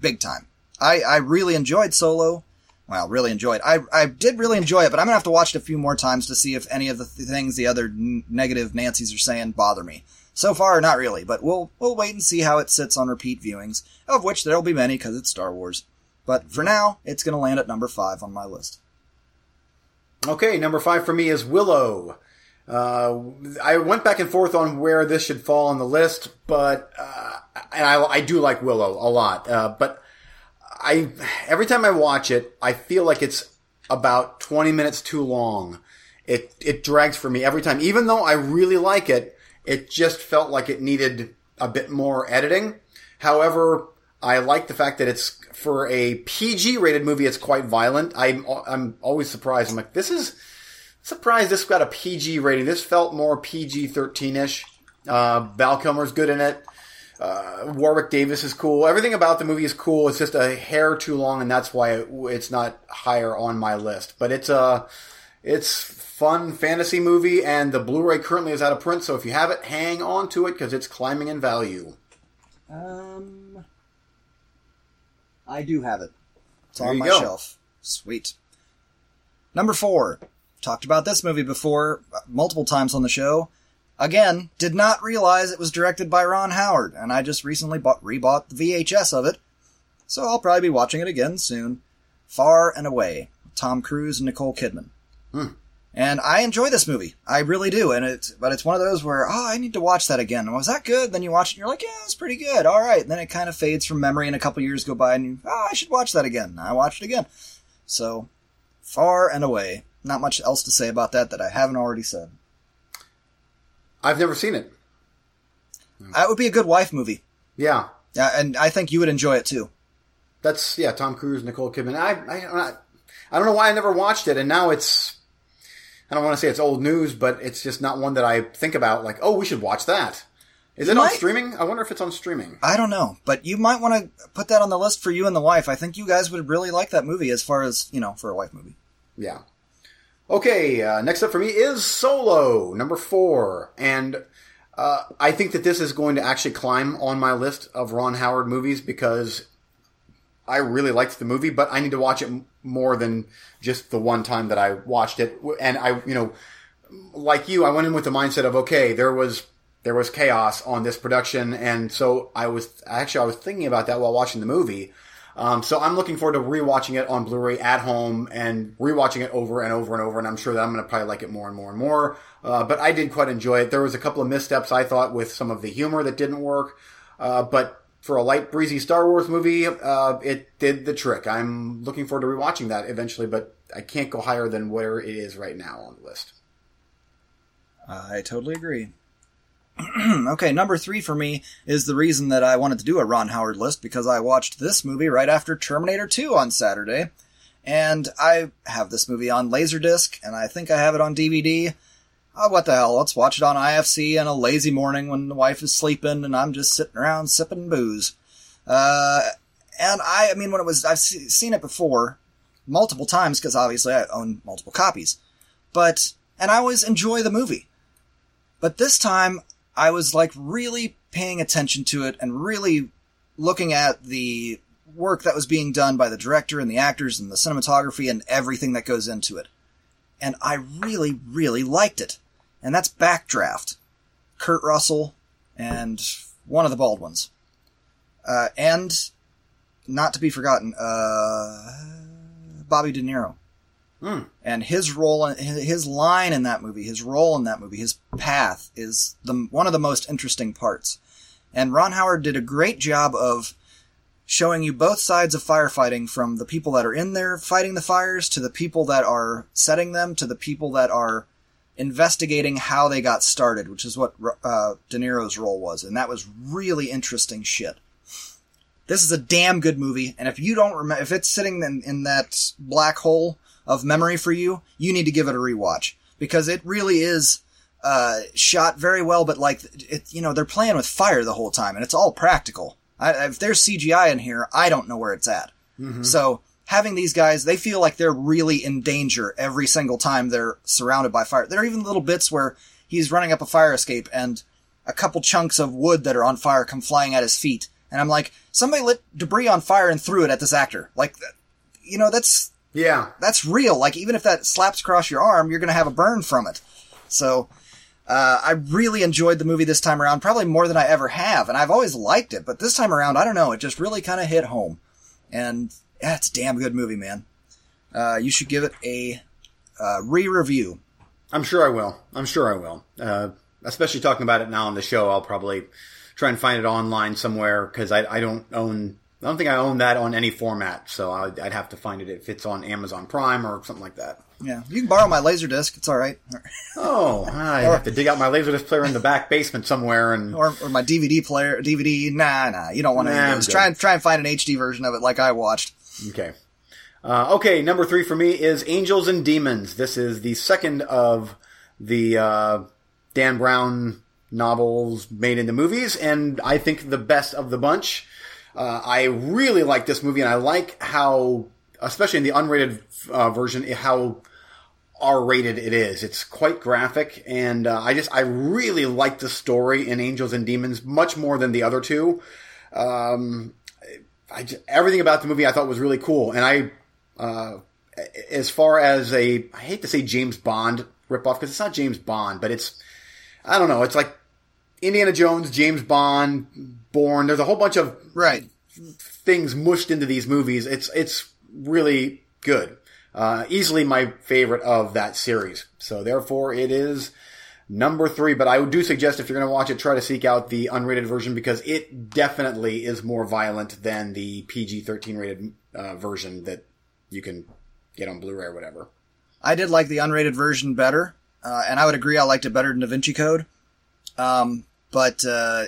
big time. I, I really enjoyed Solo. Well, really enjoyed. I, I did really enjoy it, but I'm gonna have to watch it a few more times to see if any of the th- things the other n- negative Nancy's are saying bother me. So far, not really, but we'll we'll wait and see how it sits on repeat viewings, of which there'll be many because it's Star Wars. But for now, it's going to land at number five on my list. Okay, number five for me is Willow. Uh, I went back and forth on where this should fall on the list, but uh, and I, I do like Willow a lot. Uh, but I every time I watch it, I feel like it's about twenty minutes too long. It it drags for me every time, even though I really like it. It just felt like it needed a bit more editing. However, I like the fact that it's for a PG rated movie. It's quite violent. I'm I'm always surprised. I'm like, this is surprised this got a PG rating. This felt more PG thirteen ish. Uh, Val Kilmer's good in it. Uh, Warwick Davis is cool. Everything about the movie is cool. It's just a hair too long, and that's why it, it's not higher on my list. But it's a it's fun fantasy movie, and the Blu-ray currently is out of print. So if you have it, hang on to it because it's climbing in value. Um, I do have it. It's There on my go. shelf. Sweet. Number four. Talked about this movie before, multiple times on the show. Again, did not realize it was directed by Ron Howard, and I just recently bought, rebought the VHS of it, so I'll probably be watching it again soon. Far and Away, Tom Cruise and Nicole Kidman. And I enjoy this movie. I really do. And it's, but it's one of those where, oh, I need to watch that again. Was that good? Then you watch it and you're like, yeah, it's pretty good. All right. And then it kind of fades from memory and a couple years go by and you, oh, I should watch that again. And I watched it again. So, far and away. Not much else to say about that that I haven't already said. I've never seen it. That would be a good wife movie. Yeah, Yeah, and I think you would enjoy it too. that's yeah. Tom Cruise, Nicole Kidman. I I, I don't know why I never watched it, and now it's. I don't want to say it's old news, but it's just not one that I think about. Like, oh, we should watch that. Is it on streaming? I wonder if it's on streaming. I don't know, but you might want to put that on the list for you and the wife. I think you guys would really like that movie as far as, you know, for a wife movie. Yeah. Okay, uh, next up for me is Solo, number four. And uh, I think that this is going to actually climb on my list of Ron Howard movies because I really liked the movie, but I need to watch it more than just the one time that I watched it. And I, you know, like you, I went in with the mindset of, okay, there was there was chaos on this production, and so I was actually I was thinking about that while watching the movie. Um, so I'm looking forward to rewatching it on Blu-ray at home and rewatching it over and over and over. And I'm sure that I'm going to probably like it more and more and more. Uh, but I did quite enjoy it. There was a couple of missteps I thought with some of the humor that didn't work. Uh, but for a light breezy Star Wars movie, uh, it did the trick. I'm looking forward to rewatching that eventually, but I can't go higher than where it is right now on the list. I totally agree. okay, number three for me is the reason that I wanted to do a Ron Howard list because I watched this movie right after Terminator 2 on Saturday. And I have this movie on Laserdisc, and I think I have it on DVD. Oh, what the hell? Let's watch it on IFC on a lazy morning when the wife is sleeping and I'm just sitting around sipping booze. Uh, and I, I mean, when it was, I've se- seen it before multiple times because obviously I own multiple copies. But, and I always enjoy the movie. But this time, I was like really paying attention to it and really looking at the work that was being done by the director and the actors and the cinematography and everything that goes into it. And I really, really liked it. And that's Backdraft. Kurt Russell and one of the bald ones. Uh, and not to be forgotten, uh, Bobby De Niro and his role his line in that movie his role in that movie his path is the one of the most interesting parts and ron howard did a great job of showing you both sides of firefighting from the people that are in there fighting the fires to the people that are setting them to the people that are investigating how they got started which is what uh, de niro's role was and that was really interesting shit this is a damn good movie and if you don't remember if it's sitting in, in that black hole of memory for you, you need to give it a rewatch because it really is uh, shot very well. But like, it, you know, they're playing with fire the whole time, and it's all practical. I, if there's CGI in here, I don't know where it's at. So having these guys, they feel like they're really in danger every single time they're surrounded by fire. There are even little bits where he's running up a fire escape and a couple chunks of wood that are on fire come flying at his feet. And I'm like, somebody lit debris on fire and threw it at this actor. Like, you know, that's Yeah, that's real. Like even if that slaps across your arm, you're going to have a burn from it. So uh, I really enjoyed the movie this time around, probably more than I ever have, and I've always liked it. But this time around, I don't know, it just really kind of hit home, and yeah, it's a damn good movie, man. Uh, you should give it a uh, re-review. I'm sure I will. I'm sure I will. Uh, especially talking about it now on the show, I'll probably try and find it online somewhere because I, I don't own I don't think I own that on any format, so I'd, I'd have to find it if it's on Amazon Prime or something like that. Yeah, you can borrow my Laserdisc. It's all right. Oh, I have to dig out my Laserdisc player in the back basement somewhere, and Or, or my DVD player, DVD. Nah, nah, you don't want to. Nah, I'm those. good. Try and try and find an HD version of it, like I watched. Okay. Uh, okay, number three for me is Angels and Demons. This is the second of the uh, Dan Brown novels made into movies, and I think the best of the bunch. Uh, I really like this movie, and I like how, especially in the unrated uh, version, how R-rated it is. It's quite graphic, and uh, I just I really like the story in Angels and Demons much more than the other two. Um, I j- everything about the movie I thought was really cool, and I, uh, as far as a, I hate to say James Bond ripoff because it's not James Bond, but it's, I don't know, it's like Indiana Jones, James Bond, Bourne. There's a whole bunch of Right. things mushed into these movies. It's it's really good. Uh, easily my favorite of that series. So therefore, it is number three. But I do suggest if you're going to watch it, try to seek out the unrated version because it definitely is more violent than the PG-13 rated uh, version that you can get on Blu-ray or whatever. I did like the unrated version better, uh, and I would agree I liked it better than Da Vinci Code. Um, but uh,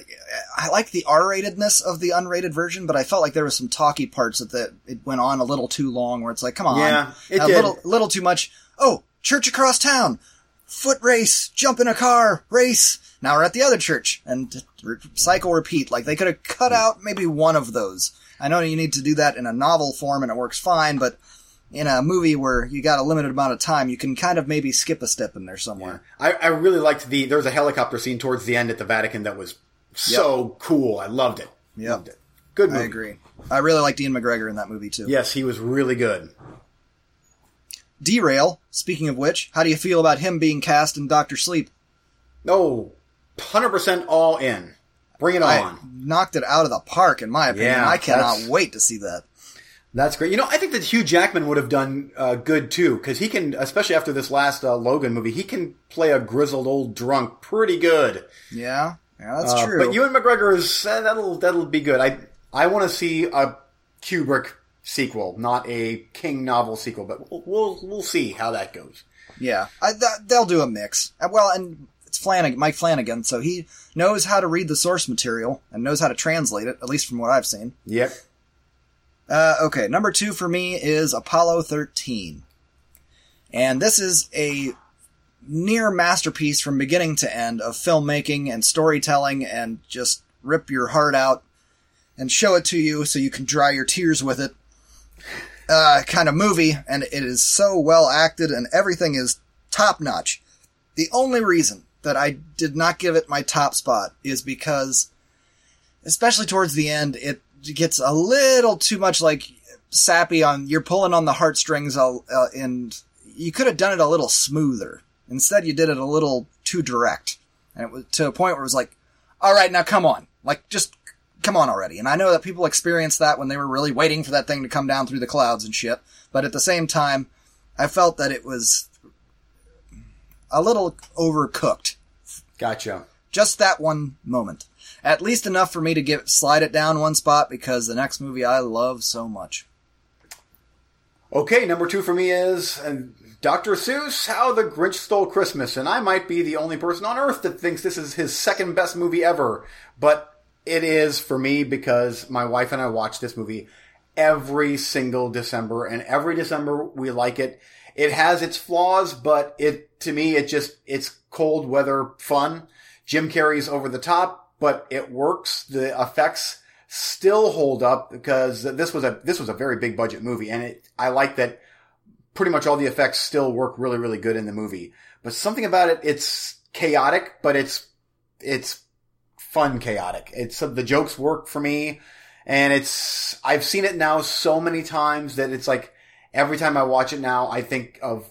I like the R-ratedness of the unrated version, but I felt like there was some talky parts that, that it went on a little too long, where it's like, come on, Yeah, it a did. little little too much. Oh, church across town, foot race, jump in a car, race. Now we're at the other church, and re- cycle repeat. Like they could have cut Hmm. out maybe one of those. I know you need to do that in a novel form, and it works fine, but in a movie where you got a limited amount of time, you can kind of maybe skip a step in there somewhere. I, I really liked the. There was a helicopter scene towards the end at the Vatican that was so cool. I loved it. Yep. Loved it. Good movie. I agree. I really liked Ewan McGregor in that movie too. Yes, he was really good. Derail. Speaking of which, how do you feel about him being cast in Doctor Sleep? No, hundred percent all in. Bring it I on. knocked it out of the park, in my opinion. Yeah, I cannot wait to see that. That's great. You know, I think that Hugh Jackman would have done uh, good too, because he can, especially after this last uh, Logan movie, he can play a grizzled old drunk pretty good. Yeah, yeah, that's Uh, true. But Ewan McGregor is uh, that'll that'll be good. I I want to see a Kubrick sequel, not a King novel sequel, but we'll we'll, we'll see how that goes. Yeah, I, th- they'll do a mix. Uh, Well, and it's Flanagan, Mike Flanagan, so he knows how to read the source material and knows how to translate it, at least from what I've seen. Yep. Uh, okay, number two for me is Apollo 13. And this is a near masterpiece from beginning to end of filmmaking and storytelling and just rip your heart out and show it to you so you can dry your tears with it. Uh, kind of movie, and it is so well acted and everything is top notch. The only reason that I did not give it my top spot is because, especially towards the end, it gets a little too much like sappy on, you're pulling on the heartstrings, uh, and you could have done it a little smoother. Instead, you did it a little too direct. And it was to a point where it was like, all right, now come on. Like, just come on already. And I know that people experienced that when they were really waiting for that thing to come down through the clouds and shit. But at the same time, I felt that it was a little overcooked. Gotcha. Just that one moment. At least enough for me to give slide it down one spot because the next movie I love so much. Okay, number two for me is Dr. Seuss, How the Grinch Stole Christmas. And I might be the only person on earth that thinks this is his second best movie ever. But it is for me because my wife and I watch this movie every single December. And every December we like it. It has its flaws, but it, to me, it just, it's cold weather fun. Jim Carrey's over the top, but it works. The effects still hold up because this was a this was a very big budget movie, and it I like that pretty much all the effects still work really really good in the movie. But something about it, it's chaotic, but it's it's fun chaotic. It's the jokes work for me, and it's I've seen it now so many times that it's like every time I watch it now, I think of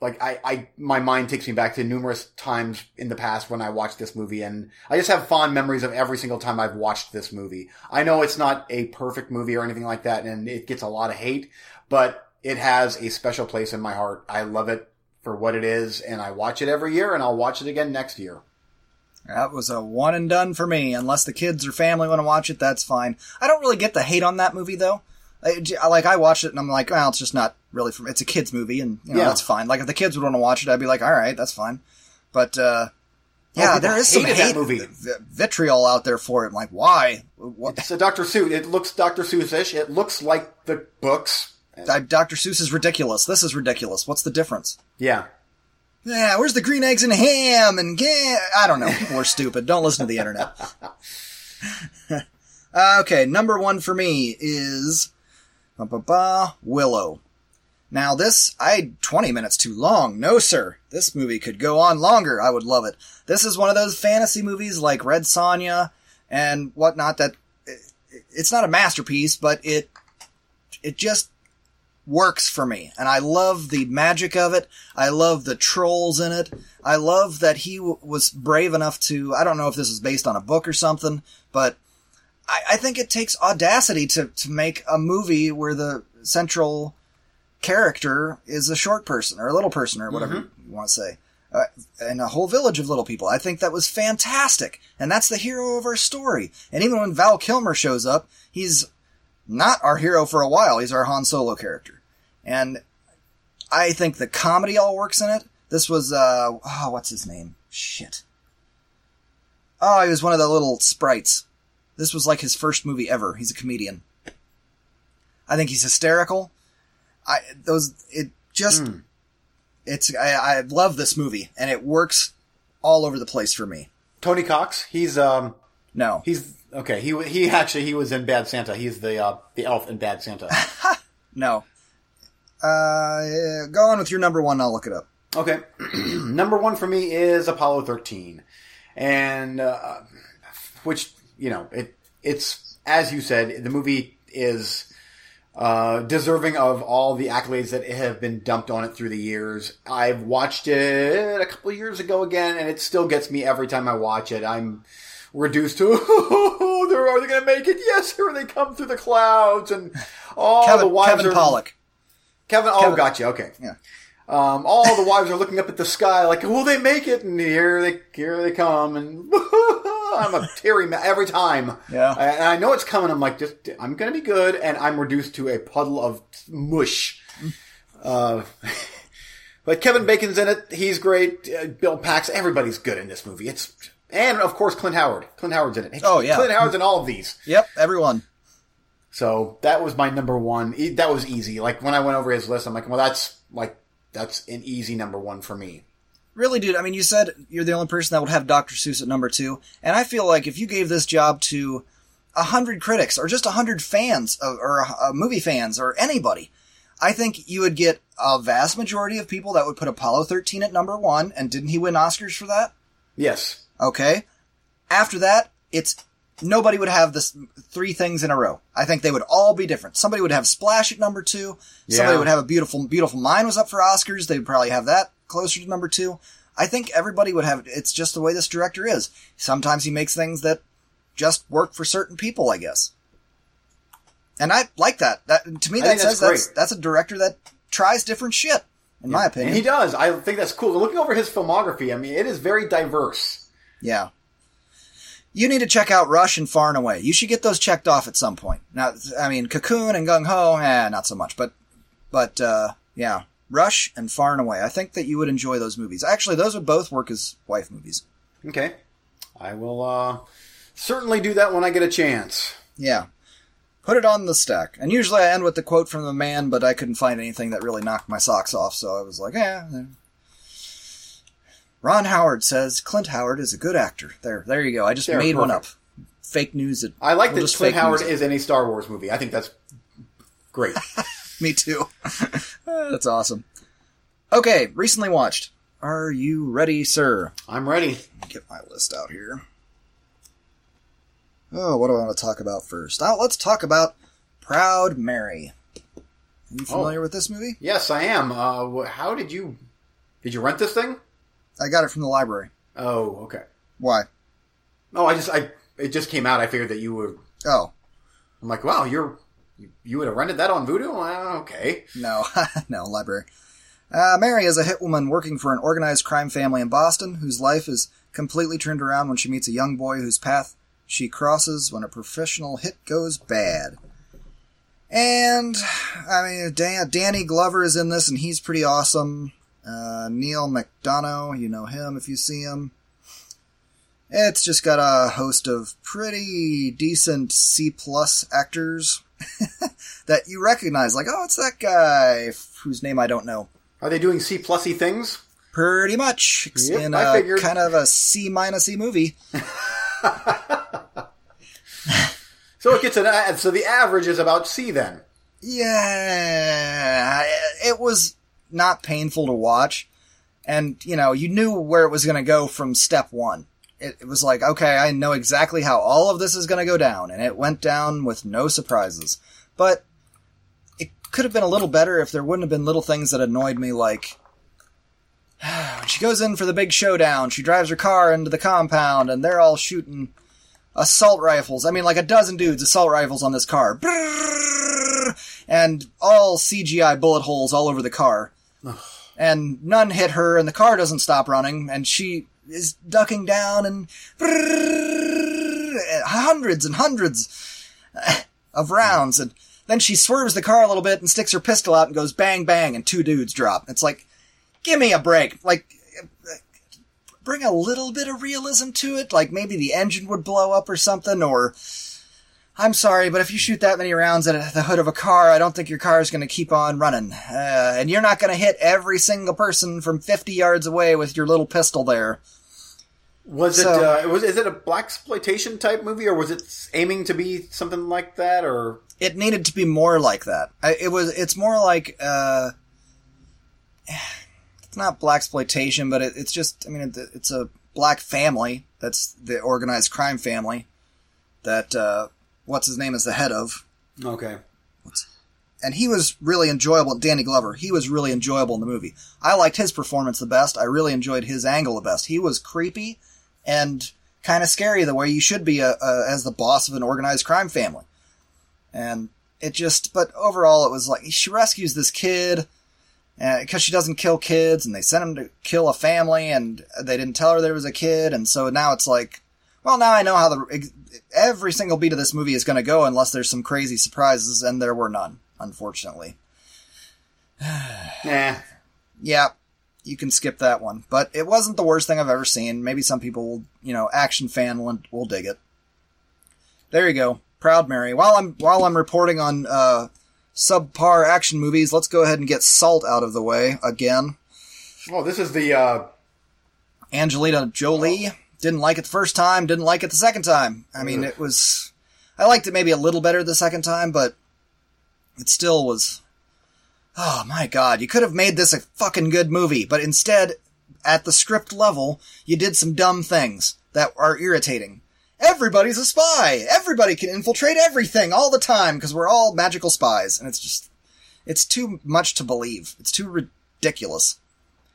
like I, I my mind takes me back to numerous times in the past when I watched this movie and I just have fond memories of every single time I've watched this movie. I know it's not a perfect movie or anything like that and it gets a lot of hate, but it has a special place in my heart. I love it for what it is and I watch it every year and I'll watch it again next year. That was a one and done for me. Unless the kids or family want to watch it, that's fine. I don't really get the hate on that movie though. I, like I watched it and I'm like, well, it's just not really for. It's a kids movie, and you know, Yeah. that's fine. Like if the kids would want to watch it, I'd be like, all right, that's fine. But uh, yeah, people there is some hate, movie. vitriol out there for it. I'm like, why? What? It's a Dr. Seuss. It looks Dr. Seuss-ish. It looks like the books. I- Dr. Seuss is ridiculous. This is ridiculous. What's the difference? Yeah. Yeah, where's the green eggs and ham and ga- I don't know. We're stupid. Don't listen to the internet. Uh, okay, number one for me is ba, Willow. Now this, I 20 minutes too long. No, sir. This movie could go on longer. I would love it. This is one of those fantasy movies like Red Sonja and whatnot that it- it's not a masterpiece, but it it just works for me. And I love the magic of it. I love the trolls in it. I love that he w- was brave enough to, I don't know if this is based on a book or something, but I, I think it takes audacity to, to make a movie where the central character is a short person or a little person or whatever you want to say. Uh, and a whole village of little people. I think that was fantastic. And that's the hero of our story. And even when Val Kilmer shows up, he's not our hero for a while. He's our Han Solo character. And I think the comedy all works in it. This was, uh, oh, what's his name? Shit. Oh, he was one of the little sprites. This was like his first movie ever. He's a comedian. I think he's hysterical. I, those, it just, it's, I, I love this movie and it works all over the place for me. Tony Cox. He's um. No. He's okay. He he actually he was in Bad Santa. He's the uh, the elf in Bad Santa. No. Uh, go on with your number one. I'll look it up. Okay. Number one for me is Apollo 13. And, uh, which, you know, it, it's, as you said, the movie is, uh, deserving of all the accolades that have been dumped on it through the years. I've watched it a couple years ago again, and it still gets me every time I watch it. I'm reduced to, oh, they're, are they going to make it? Yes, here they come through the clouds, and all the Kevin, wives Kevin are, Pollak. Kevin, oh, Kevin- gotcha. Okay. Yeah. Um, all the wives are looking up at the sky, like, "Will they make it?" And here they, here they come, and I'm a teary ma- every time. Yeah. and I know it's coming. I'm like, just, I'm gonna be good, and I'm reduced to a puddle of mush. Uh, but Kevin Bacon's in it. He's great. Uh, Bill Pax. Everybody's good in this movie. It's and of course Clint Howard. Clint Howard's in it. Oh, yeah. Clint Howard's in all of these. Yep, everyone. So that was my number one. That was easy. Like when I went over his list, I'm like, well, that's like that's an easy number one for me. Really, dude. I mean, you said you're the only person that would have Dr. Seuss at number two, and I feel like if you gave this job to a hundred critics or just a hundred fans of, or uh, movie fans or anybody, I think you would get a vast majority of people that would put Apollo 13 at number one. And didn't he win Oscars for that? Yes. Okay. After that, it's nobody would have this three things in a row. I think they would all be different. Somebody would have Splash at number two. Somebody would have a beautiful, beautiful mind was up for Oscars. They'd probably have that closer to number two. I think everybody would have. It's just the way this director is. Sometimes he makes things that just work for certain people, I guess. And I like that. That to me, that says that's that's that's a director that tries different shit. In my opinion, And he does. I think that's cool. Looking over his filmography, I mean, it is very diverse. Yeah. You need to check out Rush and Far and Away. You should get those checked off at some point. Now, I mean, Cocoon and Gung Ho, eh, not so much, but, but, uh, yeah. Rush and Far and Away. I think that you would enjoy those movies. Actually, those would both work as wife movies. Okay. I will uh, certainly do that when I get a chance. Yeah. Put it on the stack. And usually I end with the quote from the man, but I couldn't find anything that really knocked my socks off, so I was like, eh. Ron Howard says Clint Howard is a good actor. There, there you go. I just There, made one up. Fake news. That, I like we'll that Clint Howard is in a Star Wars movie. I think that's great. Me too. That's awesome. Okay, recently watched. Are you ready, sir? I'm ready. Get my list out here. Oh, what do I want to talk about first? Oh, let's talk about Proud Mary. Are you familiar with this movie? Yes, I am. Uh, how did you? Did you rent this thing? I got it from the library. Oh, okay. Why? No, I just I it just came out. I figured that you were. Oh, I'm like, wow, you're you, you would have rented that on Vudu. Well, okay. no, no, library. Uh, Mary is a hit woman working for an organized crime family in Boston whose life is completely turned around when she meets a young boy whose path she crosses when a professional hit goes bad. And, I mean, Dan- Danny Glover is in this, and he's pretty awesome. Uh, Neal McDonough, you know him if you see him. It's just got a host of pretty decent C plus actors that you recognize, like, oh, it's that guy whose name I don't know. Are they doing C plusy things? Pretty much Yep, in I a figured. kind of a C minusy movie. So it gets an so the average is about C then. Yeah, it was not painful to watch, and you know you knew where it was going to go from step one. It, it was like, okay, I know exactly how all of this is going to go down, and it went down with no surprises. But it could have been a little better if there wouldn't have been little things that annoyed me, like when she goes in for the big showdown, she drives her car into the compound, and they're all shooting assault rifles. I mean, like a dozen dudes assault rifles on this car. And all CGI bullet holes all over the car. and none hit her, and the car doesn't stop running, and she is ducking down, and hundreds and hundreds of rounds, and then she swerves the car a little bit and sticks her pistol out and goes bang bang, and two dudes drop. It's like, give me a break. Like, bring a little bit of realism to it. Like maybe the engine would blow up or something, or I'm sorry, but if you shoot that many rounds at the hood of a car, I don't think your car is going to keep on running. Uh, and you're not going to hit every single person from 50 yards away with your little pistol there. Was it uh, was is it a black exploitation type movie or was it aiming to be something like that or It needed to be more like that. I, it was. It's more like. Uh, it's not black exploitation, but it, it's just. I mean, it, it's a black family. That's the organized crime family. That uh, what's his name is the head of. okay? and he was really enjoyable. Danny Glover, he was really enjoyable in the movie. I liked his performance the best. I really enjoyed his angle the best. He was creepy and kind of scary the way you should be uh uh as the boss of an organized crime family. And it just, but overall, it was like she rescues this kid because she doesn't kill kids, and they sent him to kill a family, and they didn't tell her there was a kid, and so now it's like, well, now I know how the every single beat of this movie is going to go, unless there's some crazy surprises, and there were none, unfortunately. Nah. Yeah, you can skip that one, but it wasn't the worst thing I've ever seen. Maybe some people, will, you know, action fan will, will dig it. There you go, Proud Mary. While I'm while I'm reporting on uh, subpar action movies, let's go ahead and get Salt out of the way again. Oh, this is the uh, Angelina Jolie didn't like it the first time, didn't like it the second time. I mean, Ugh. it was. I liked it maybe a little better the second time, but it still was. Oh my god, you could have made this a fucking good movie, but instead, at the script level, you did some dumb things that are irritating. Everybody's a spy! Everybody can infiltrate everything all the time because we're all magical spies, and it's just. It's too much to believe. It's too ridiculous.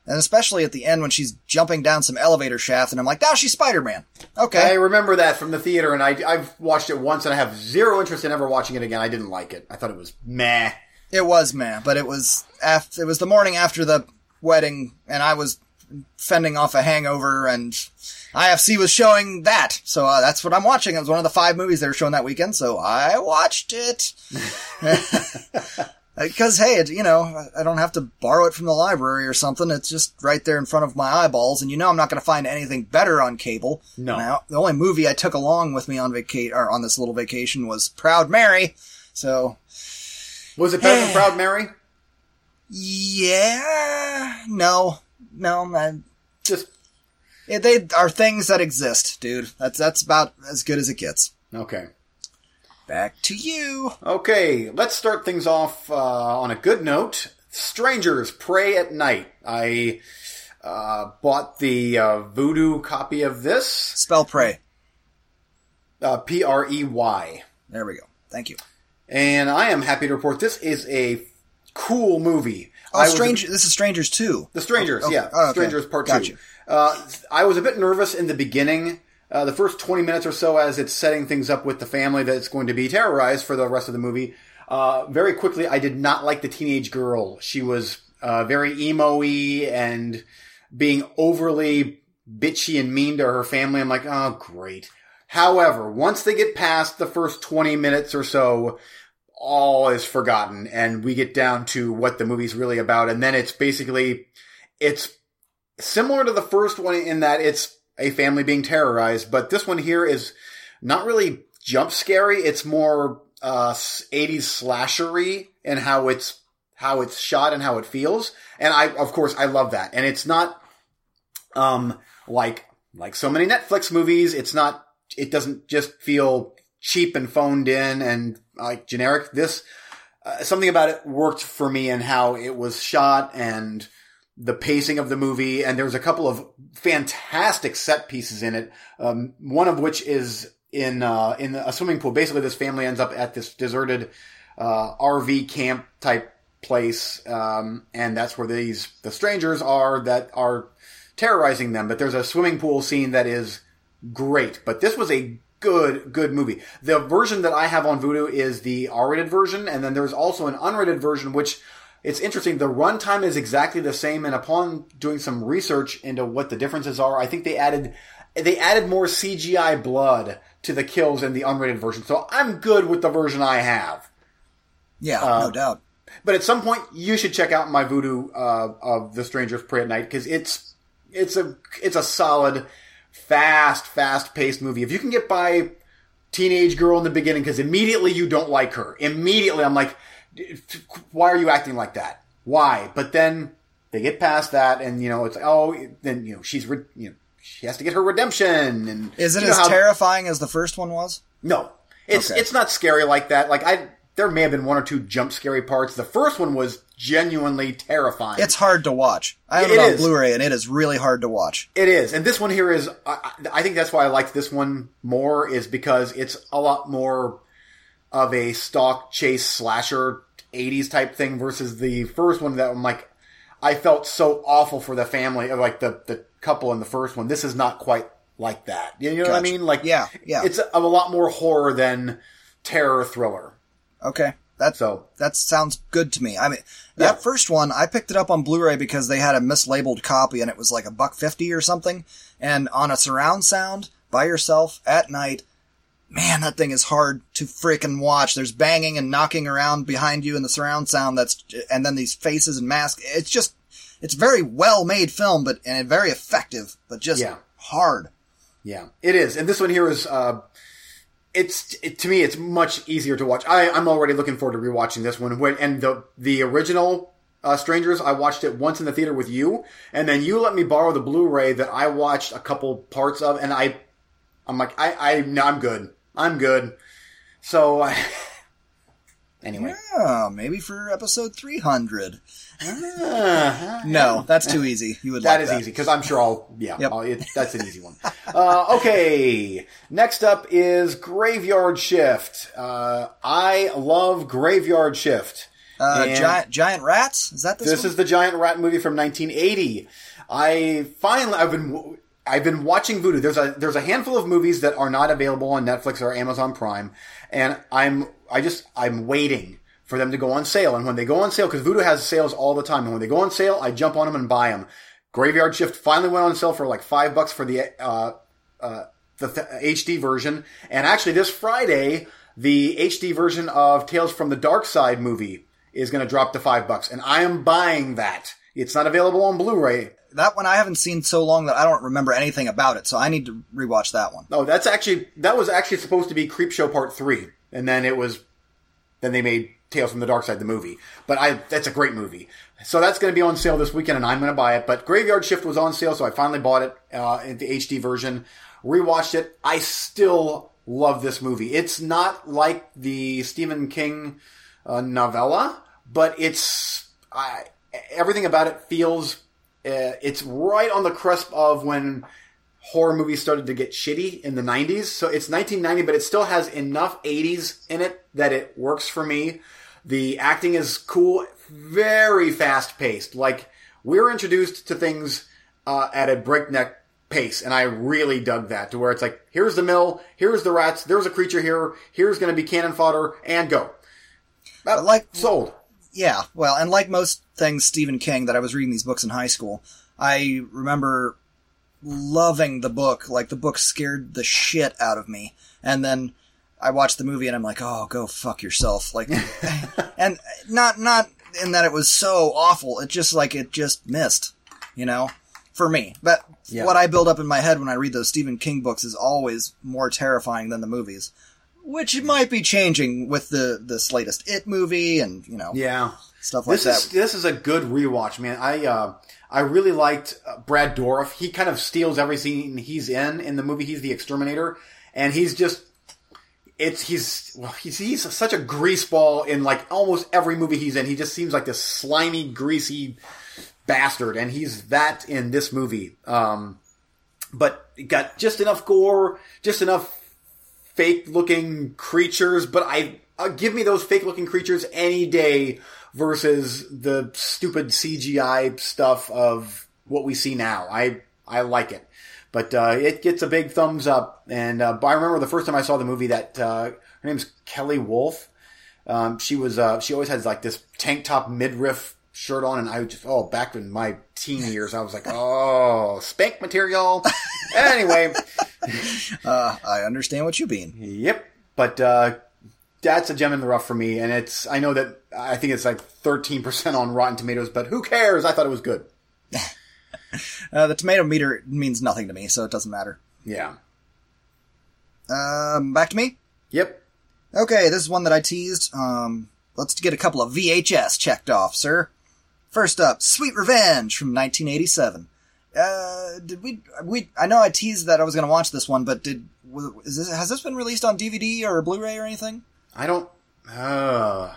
And especially at the end when she's jumping down some elevator shaft, and I'm like, now she's Spider Man. Okay. I remember that from the theater, and I I've watched it once, and I have zero interest in ever watching it again. I didn't like it. I thought it was meh. It was man, but it was after, it was the morning after the wedding, and I was fending off a hangover, and IFC was showing that, so uh, that's what I'm watching. It was one of the five movies they were showing that weekend, so I watched it. Because hey, it, you know, I don't have to borrow it from the library or something. It's just right there in front of my eyeballs, and you know I'm not going to find anything better on cable. No. Now, the only movie I took along with me on vaca- or on this little vacation was Proud Mary. So Was it better than eh. Proud Mary? Yeah, no, no, I, Just yeah, they are things that exist, dude. That's that's about as good as it gets. okay. Back to you. Okay, let's start things off uh, on a good note. Strangers Prey at Night. I uh, bought the uh, Vudu copy of this. Spell pray. Uh, P R E Y. There we go. Thank you. And I am happy to report this is a cool movie. Oh, I. This is Strangers too. The Strangers, Oh, yeah. oh, okay. Strangers Part Got 2. you. Uh, I was a bit nervous in the beginning. Uh, the first 20 minutes or so as it's setting things up with the family that's going to be terrorized for the rest of the movie. Uh, very quickly, I did not like the teenage girl. She was uh, very emo-y and being overly bitchy and mean to her family. I'm like, oh, great. However, once they get past the first 20 minutes or so, all is forgotten and we get down to what the movie's really about. And then it's basically, it's similar to the first one in that it's a family being terrorized, but this one here is not really jump scary. It's more, uh, 80s slashery and how it's, how it's shot and how it feels. And I, of course, I love that. And it's not, um, like, like so many Netflix movies, it's not, it doesn't just feel cheap and phoned in and like generic. This, uh, something about it worked for me and how it was shot and the pacing of the movie. And there's a couple of fantastic set pieces in it. Um, one of which is in, uh, in a swimming pool. Basically, this family ends up at this deserted, uh, RV camp type place. Um, and that's where these, the strangers are that are terrorizing them. But there's a swimming pool scene that is great. But this was a good, good movie. The version that I have on Vudu is the R-rated version, and then there's also an unrated version, which it's interesting. The runtime is exactly the same, and upon doing some research into what the differences are, I think they added they added more CGI blood to the kills in the unrated version. So I'm good with the version I have. Yeah, uh, no doubt. But at some point, you should check out my Vudu uh, of The Strangers Prey at Night because it's it's a it's a solid fast, fast paced movie. If you can get by teenage girl in the beginning, because immediately you don't like her. Immediately I'm like, why are you acting like that? Why? But then they get past that, and you know it's like, oh, then you know she's re- you know she has to get her redemption. And is it as how, terrifying as the first one was? No, it's okay. it's not scary like that. Like I, there may have been one or two jump scary parts. The first one was genuinely terrifying. It's hard to watch. I have it, it on is. Blu-ray, and it is really hard to watch. It is, and this one here is. I, I think that's why I liked this one more, is because it's a lot more of a stalk chase slasher '80s type thing versus the first one that I'm like. I felt so awful for the family, of like the the couple in the first one. This is not quite like that. You know gotcha. what I mean? Like, yeah, yeah. It's a, a lot more horror than terror thriller. Okay. That so that sounds good to me. I mean, that yeah. first one I picked it up on Blu-ray because they had a mislabeled copy and it was like a buck fifty or something. And on a surround sound by yourself at night, man, that thing is hard to freaking watch. There's banging and knocking around behind you in the surround sound. That's and then these faces and masks. It's just it's very well made film, but and very effective, but just yeah. hard. Yeah, it is. And this one here is. Uh, it's it, to me it's much easier to watch. I, I'm already looking forward to rewatching this one. When, and the the original uh, Strangers, I watched it once in the theater with you, and then you let me borrow the Blu-ray that I watched a couple parts of, and I I'm like I I no, I'm good. I'm good. So anyway, yeah, maybe for episode 300. Uh, no, that's too easy. You would that like is that. easy because I'm sure I'll yeah. Yep. I'll, it, that's an easy one. Uh, okay, next up is Graveyard Shift. Uh, I love Graveyard Shift. Uh, giant giant rats. Is that this? This one? is the giant rat movie from 1980. I finally I've been I've been watching Vudu. There's a there's a handful of movies that are not available on Netflix or Amazon Prime, and I'm I just I'm waiting for them to go on sale. And when they go on sale, because Vudu has sales all the time, and when they go on sale, I jump on them and buy them. Graveyard Shift finally went on sale for like five bucks for the uh, uh, the th- HD version, and actually this Friday, the HD version of Tales from the Darkside movie is going to drop to five bucks, and I am buying that. It's not available on Blu-ray. That one I haven't seen so long that I don't remember anything about it, so I need to rewatch that one. Oh, that's actually that was actually supposed to be Creepshow Part Three, and then it was then they made Tales from the Darkside, the movie. But I, that's a great movie. So that's going to be on sale this weekend and I'm going to buy it. But Graveyard Shift was on sale, so I finally bought it, uh, in the HD version. Rewatched it. I still love this movie. It's not like the Stephen King, uh, novella, but it's, I, everything about it feels, it's right on the cusp of when horror movies started to get shitty in the 90s. So it's 1990, but it still has enough 80s in it that it works for me. The acting is cool, very fast paced. Like we're introduced to things uh, at a breakneck pace, and I really dug that. To where it's like, here's the mill, here's the rats, there's a creature here, here's going to be cannon fodder, and go. Uh, like sold. Yeah, well, and like most things Stephen King that I was reading these books in high school, I remember loving the book. Like the book scared the shit out of me. And then I watched the movie and I'm like, oh, go fuck yourself. Like, and not, not in that it was so awful. It just like, it just missed, you know, for me. But Yeah. what I build up in my head when I read those Stephen King books is always more terrifying than the movies. Which might be changing with the this latest It movie and you know Yeah. stuff like This that. is this is a good rewatch, man. I uh, I really liked uh, Brad Dourif. He kind of steals every scene he's in in the movie. He's the exterminator, and he's just it's he's well, he's he's such a greaseball in like almost every movie he's in. He just seems like this slimy, greasy bastard, and he's that in this movie. Um, but got just enough gore, just enough fake looking creatures, but I uh, give me those fake looking creatures any day versus the stupid CGI stuff of what we see now. I I like it, but uh, it gets a big thumbs up. And uh, I remember the first time I saw the movie that uh, her name's Kelly Wolf. Um, she was uh, she always had like this tank top midriff shirt on, and I just oh back in my teen years I was like oh spank material. anyway. Uh, I understand what you mean. Yep. But uh, that's a gem in the rough for me, and it's I know that I think it's like thirteen percent on Rotten Tomatoes, but who cares? I thought it was good. Uh, the tomato meter means nothing to me, so it doesn't matter. Yeah. Um, back to me. Yep. Okay, this is one that I teased. Um, let's get a couple of VHS checked off, sir. First up, Sweet Revenge from 1987. Uh, did we, we, I know I teased that I was going to watch this one, but did, was, is this, has this been released on DVD or Blu-ray or anything? I don't. Uh,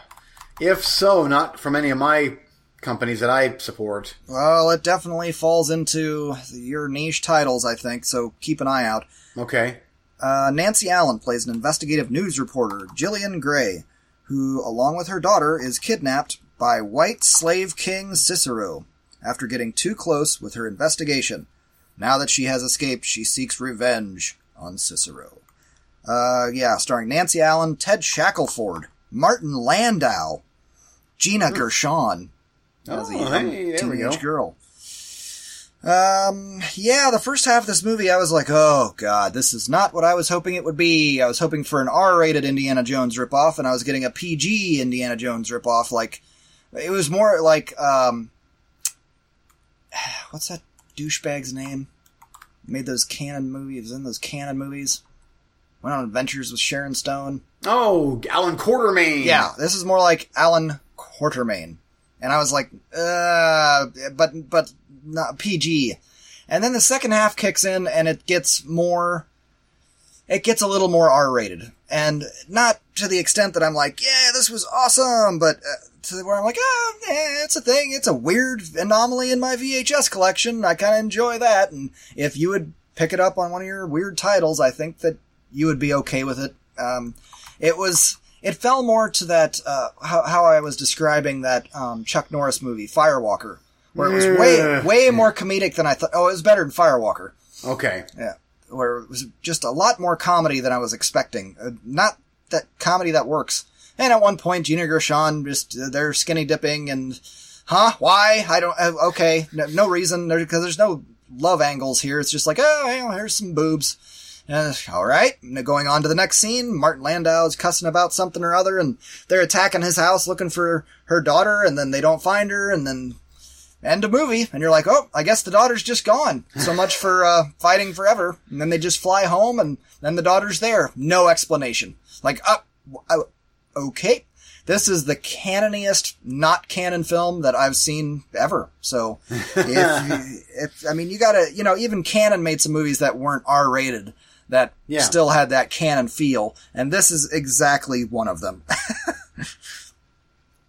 if so, not from any of my companies that I support. Well, it definitely falls into your niche titles, I think, so keep an eye out. Okay. Uh, Nancy Allen plays an investigative news reporter, Gillian Gray, who, along with her daughter, is kidnapped by white slave king Cicero after getting too close with her investigation. Now that she has escaped, she seeks revenge on Cicero. Uh, yeah, starring Nancy Allen, Ted Shackelford, Martin Landau, Gina Gershon as a Oh, young hey, teenage girl. Um, yeah, the first half of this movie, I was like, oh god, this is not what I was hoping it would be. I was hoping for an R-rated Indiana Jones ripoff, and I was getting a PG Indiana Jones ripoff. Like, it was more like, um, what's that douchebag's name? Made those Cannon movies, in those Cannon movies. Went on adventures with Sharon Stone. Oh, Allan Quatermain. Yeah, this is more like Allan Quatermain. And I was like, uh, but, but not PG. And then the second half kicks in and it gets more, it gets a little more R-rated. And not to the extent that I'm like, yeah, this was awesome, but uh, to where I'm like, oh, yeah, it's a thing. It's a weird anomaly in my VHS collection. I kind of enjoy that. And if you would pick it up on one of your weird titles, I think that you would be okay with it. Um, it was, it fell more to that, uh, how, how I was describing that, um, Chuck Norris movie, Firewalker, where it was way, way more comedic than I thought. Oh, it was better than Firewalker. Okay. Yeah. Where it was just a lot more comedy than I was expecting. Uh, not that comedy that works. And at one point, Gina Gershon just, uh, they're skinny dipping and, huh? Why? I don't, uh, okay. No, no reason. Because there's no love angles here. It's just like, oh, well, here's some boobs. Uh, all right. Going on to the next scene, Martin Landau is cussing about something or other, and they're attacking his house looking for her daughter, and then they don't find her, and then end of movie, and you're like, oh, I guess the daughter's just gone. So much for uh, fighting forever. And then they just fly home, and then the daughter's there. No explanation. Like, uh, uh, okay. This is the canoniest not Cannon film that I've seen ever. So, if, if I mean, you gotta, you know, even Cannon made some movies that weren't R rated that Yeah. still had that Cannon feel, and this is exactly one of them.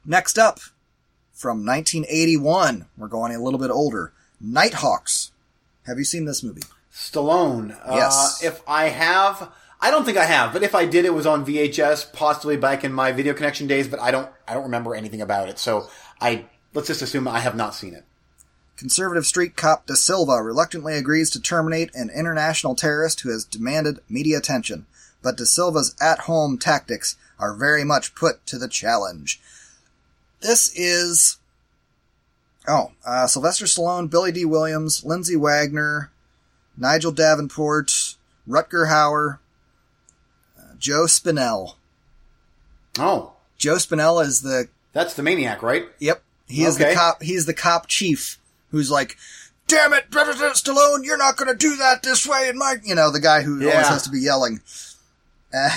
Next up, from 1981, we're going a little bit older. Nighthawks. Have you seen this movie? Stallone. Yes. Uh, if I have, I don't think I have, but if I did, it was on VHS, possibly back in my video connection days. But I don't, I don't remember anything about it. So I let's just assume I have not seen it. Conservative street cop De Silva reluctantly agrees to terminate an international terrorist who has demanded media attention, but De Silva's at-home tactics are very much put to the challenge. This is oh, uh, Sylvester Stallone, Billy Dee Williams, Lindsay Wagner, Nigel Davenport, Rutger Hauer, Joe Spinell. Oh, Joe Spinell is the that's the maniac, right? Yep. He is the cop. He's the cop chief who's like, "Damn it, President Stallone, you're not going to do that this way." And my, you know, the guy who always Yeah. has to be yelling. Uh,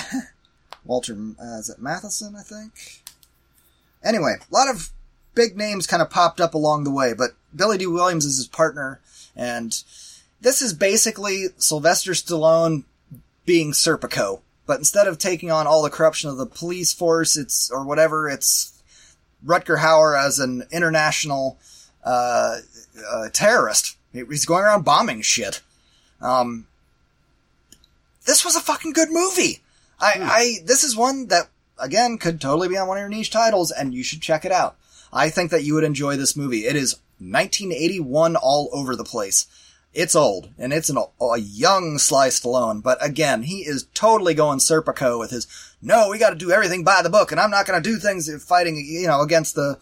Walter, uh, is it Matheson? I think. Anyway, a lot of big names kind of popped up along the way, but Billy Dee Williams is his partner, and this is basically Sylvester Stallone being Serpico. But instead of taking on all the corruption of the police force, it's or whatever, it's Rutger Hauer as an international uh, uh, terrorist. He's going around bombing shit. Um, this was a fucking good movie. I, I this is one that again could totally be on one of your niche titles, and you should check it out. I think that you would enjoy this movie. It is 1981 all over the place. It's old, and it's an, a young Sly Stallone, but again, he is totally going Serpico with his, no, we gotta do everything by the book, and I'm not gonna do things fighting, you know, against the,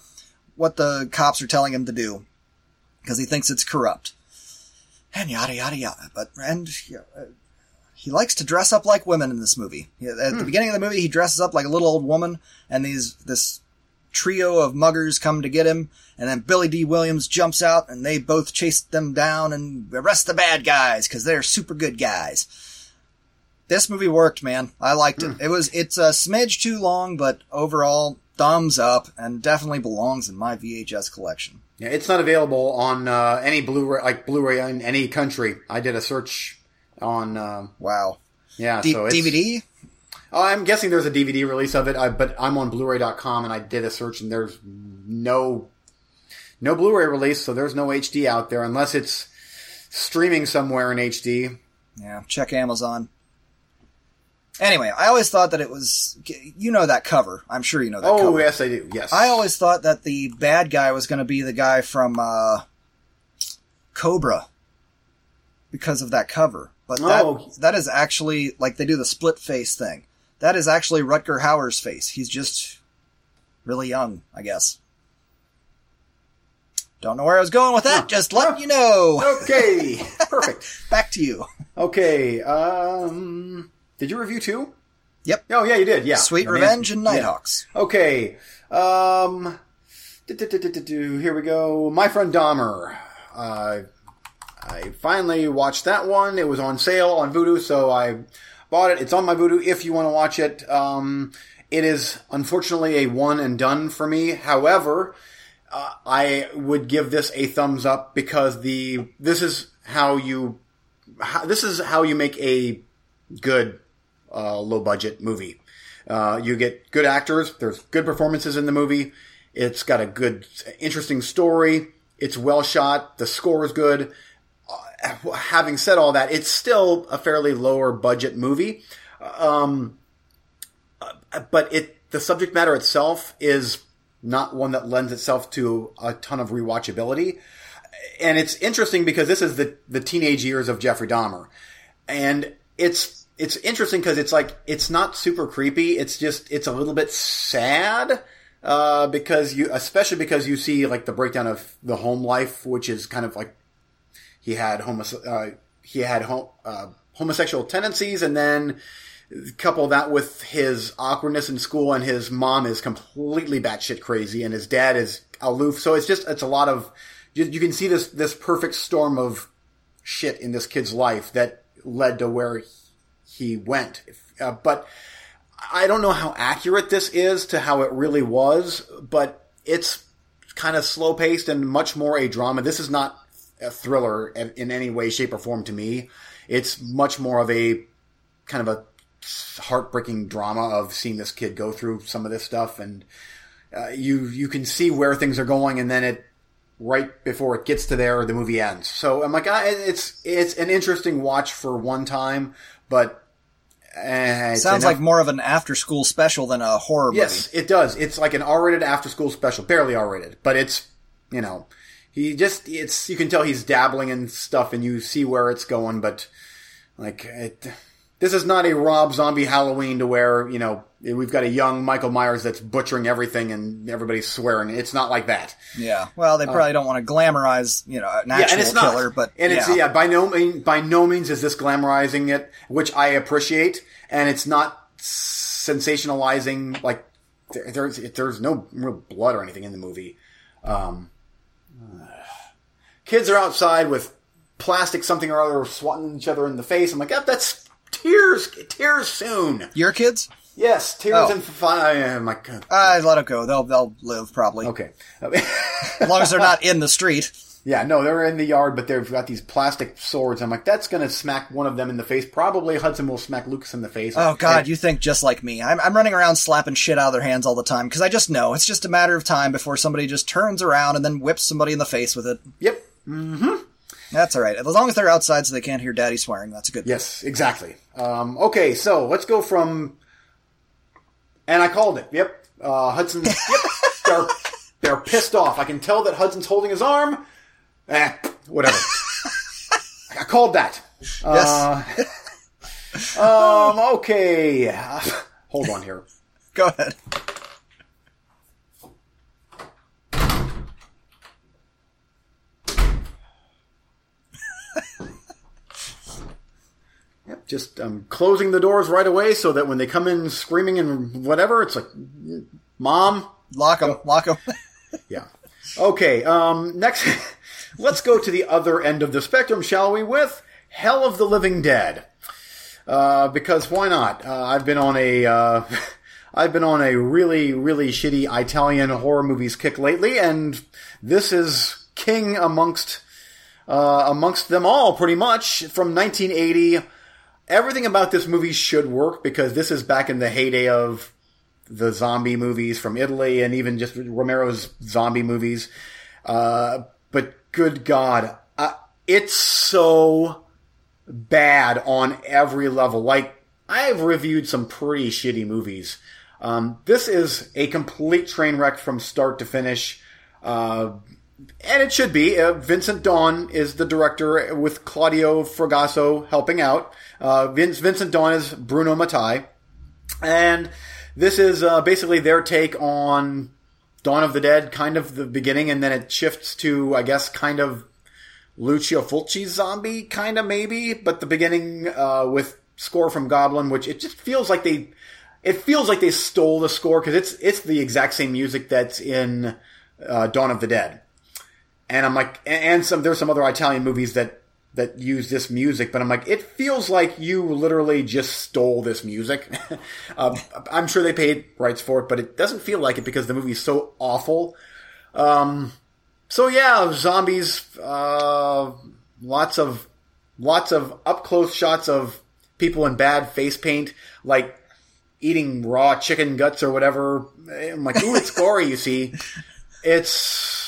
what the cops are telling him to do. Because he thinks it's corrupt. And yada yada yada. But, and, uh, he likes to dress up like women in this movie. At the beginning of the movie, he dresses up like a little old woman, and these, this trio of muggers come to get him, and then Billy Dee Williams jumps out, and they both chase them down and arrest the bad guys because they're super good guys. This movie worked, man. I liked it. It was it's a smidge too long, but overall thumbs up, and definitely belongs in my VHS collection. Yeah, it's not available on uh, any Blu-ray, like Blu-ray in any country. I did a search on, um Wow. yeah, D- so it's, DVD? Oh, I'm guessing there's a DVD release of it, I, but I'm on Blu-ray.com and I did a search and there's no no Blu-ray release, so there's no HD out there unless it's streaming somewhere in HD. Yeah, check Amazon. Anyway, I always thought that it was you know that cover. I'm sure you know that Oh cover. yes, I do. Yes, I always thought that the bad guy was going to be the guy from uh, Cobra because of that cover. But that, Oh. that is actually like they do the split face thing. That is actually Rutger Hauer's face. He's just really young, I guess. Don't know where I was going with that. Huh. Just letting you know. Okay, perfect. Back to you. Okay, um, did you review two? Yep. Oh yeah, you did. Yeah, Sweet I mean, Revenge and yeah. Nighthawks. Okay. Um. Here we go. My friend Dahmer. Uh, I finally watched that one. It was on sale on Vudu, so I bought it. It's on my Vudu if you want to watch it. Um, it is unfortunately a one and done for me. However, uh, I would give this a thumbs up because the this is how you how, this is how you make a good uh, low budget movie. Uh, you get good actors. There's good performances in the movie. It's got a good, interesting story. It's well shot. The score is good. Having said all that, it's still a fairly lower budget movie. Um, but it, the subject matter itself is not one that lends itself to a ton of rewatchability. And it's interesting because this is the, the teenage years of Jeffrey Dahmer. And it's, it's interesting because it's like, it's not super creepy. It's just, it's a little bit sad. Uh, because you, especially because you see like the breakdown of the home life, which is kind of like he had homos- uh, he had uh, homosexual tendencies, and then couple that with his awkwardness in school, and his mom is completely batshit crazy, and his dad is aloof. So it's just it's a lot of you, you can see this this perfect storm of shit in this kid's life that led to where he went. Uh, but I don't know how accurate this is to how it really was, but it's kind of slow paced and much more a drama. This is not a thriller in, in any way, shape, or form to me. It's much more of a kind of a heartbreaking drama of seeing this kid go through some of this stuff, and uh, you you can see where things are going, and then it right before it gets to there, the movie ends. So I'm like, I, it's it's an interesting watch for one time, but. Uh, Sounds enough- like more of an after-school special than a horror movie. Yes, it does. It's like an R-rated after-school special, barely R-rated, but it's you know, he just it's you can tell he's dabbling in stuff, and you see where it's going, but like it, this is not a Rob Zombie Halloween to where you know we've got a young Michael Myers that's butchering everything and everybody's swearing. It's not like that. Yeah. Well, they probably don't want to glamorize, you know, an actual and it's killer, not. but and it's yeah. yeah, by no mean by no means is this glamorizing it, which I appreciate, and it's not sensationalizing like there, there's there's no real blood or anything in the movie. Um, kids are outside with plastic something or other swatting each other in the face. I'm like, yep, that's tears, tears soon. Your kids? Yes, tears Oh. and fire. My God. Uh, let them go. They'll they'll live probably Okay. as long as they're not in the street. Yeah, no, they're in the yard, but they've got these plastic swords. I'm like, that's going to smack one of them in the face. Probably Hudson will smack Lucas in the face. Oh God, And- you think just like me? I'm I'm running around slapping shit out of their hands all the time because I just know it's just a matter of time before somebody just turns around and then whips somebody in the face with it. Yep. That's all right. As long as they're outside so they can't hear Daddy swearing, that's a good. Thing. Yes, exactly. Um, okay, so let's go from. And I called it. Yep. Uh, Hudson. yep. They're, they're pissed off. I can tell that Hudson's holding his arm. Eh, whatever. I called that. Yes. Uh, um, okay. hold on here. Go ahead. Yep, just um, closing the doors right away so that when they come in screaming and whatever, it's like, Mom, Lock them. Lock them. Yeah. Okay. Um, next, let's go to the other end of the spectrum, shall we? With Hell of the Living Dead. Uh, because why not? Uh, I've been on a, uh, I've been on a really, really shitty Italian horror movies kick lately, and this is king amongst, uh, amongst them all, pretty much from 1980. Everything about this movie should work because this is back in the heyday of the zombie movies from Italy and even just Romero's zombie movies. Uh, but good God, uh, it's so bad on every level. Like, I've reviewed some pretty shitty movies. Um, this is a complete train wreck from start to finish. Uh, and it should be. Uh, Vincent Dawn is the director with Claudio Fragasso helping out. Uh, Vince, Vincent Dawn is Bruno Mattei. And this is uh, basically their take on Dawn of the Dead, kind of the beginning, and then it shifts to, I guess, kind of Lucio Fulci's zombie, kind of maybe, but the beginning uh, with score from Goblin, which it just feels like they, it feels like they stole the score because it's it's the exact same music that's in uh, Dawn of the Dead, and I'm like, and and some there's some other Italian movies that that use this music, but I'm like, it feels like you literally just stole this music. um, I'm sure they paid rights for it, but it doesn't feel like it because the movie's so awful. Um, so yeah, zombies. Uh, lots of lots of up close shots of people in bad face paint, like eating raw chicken guts or whatever. I'm like, ooh, it's gory. You see, it's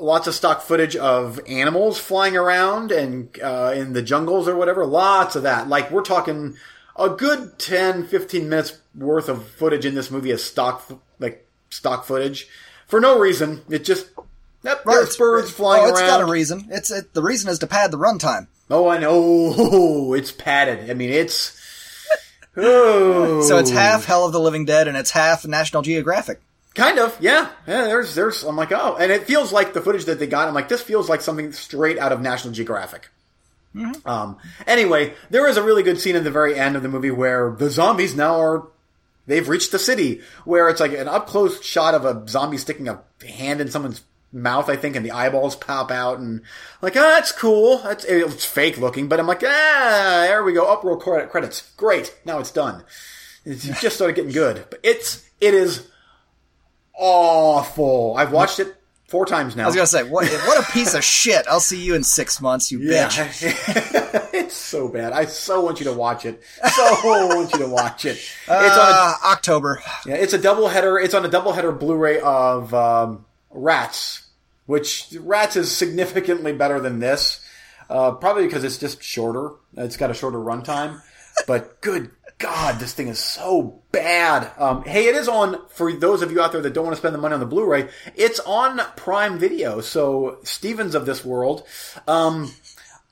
lots of stock footage of animals flying around and uh, in the jungles or whatever. Lots of that. Like we're talking a good 10, 15 minutes worth of footage in this movie is stock like stock footage for no reason. It just Yep, Right, there's it's- birds flying oh, it's around. got a reason. It's it, the reason is to pad the runtime. Oh, I know. It's padded. I mean, it's. Oh. So it's half Hell of the Living Dead and it's half National Geographic. Kind of, yeah. Yeah, there's, there's, I'm like, oh. And it feels like the footage that they got, I'm like, this feels like something straight out of National Geographic. Um, anyway, there is a really good scene in the very end of the movie where the zombies now are, they've reached the city, where it's like an up close shot of a zombie sticking a hand in someone's mouth, I think, and the eyeballs pop out, and like, ah, that's cool. That's it's fake looking, but I'm like, ah, there we go. Up roll credit credits. Great. Now it's done. It's it just started getting good, but it's it is awful. I've watched it four times now. I was gonna say, what what a piece of shit. I'll see you in six months, you yeah, bitch. it's so bad. I so want you to watch it. So want you to watch it. It's on. Uh, October. Yeah, it's a double header. It's on a double header Blu-ray of um, Rats, which Rats is significantly better than this. Uh, probably because it's just shorter. It's got a shorter runtime. But good God, this thing is so bad. Um, hey, it is on for those of you out there that don't want to spend the money on the Blu-ray. It's on Prime Video. So Stevens of this world. Um,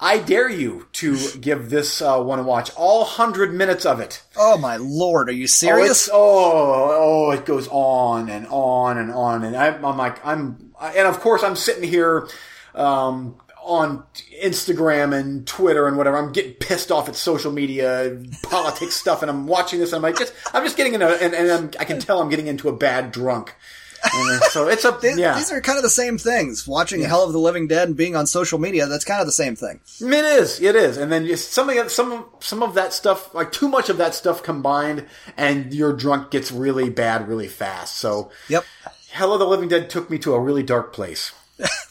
I dare you to give this uh, one a watch. All hundred minutes of it. Oh my lord, are you Oh, serious? it's, oh, oh, it goes on and on and on, and I'm, I'm like, I'm, and of course, I'm sitting here um, on Instagram and Twitter and whatever. I'm getting pissed off at social media, politics stuff, and I'm watching this, and I'm like, just, I'm just getting into, and, and I'm, I can tell I'm getting into a bad drunk. And uh, so it's Th- yeah, These are kind of the same things. Watching Hell of the Living Dead and being on social media, that's kind of the same thing. It is. It is. And then some of some some of that stuff, like too much of that stuff combined, and your drunk gets really bad really fast. So, Yep. Hell of the Living Dead took me to a really dark place.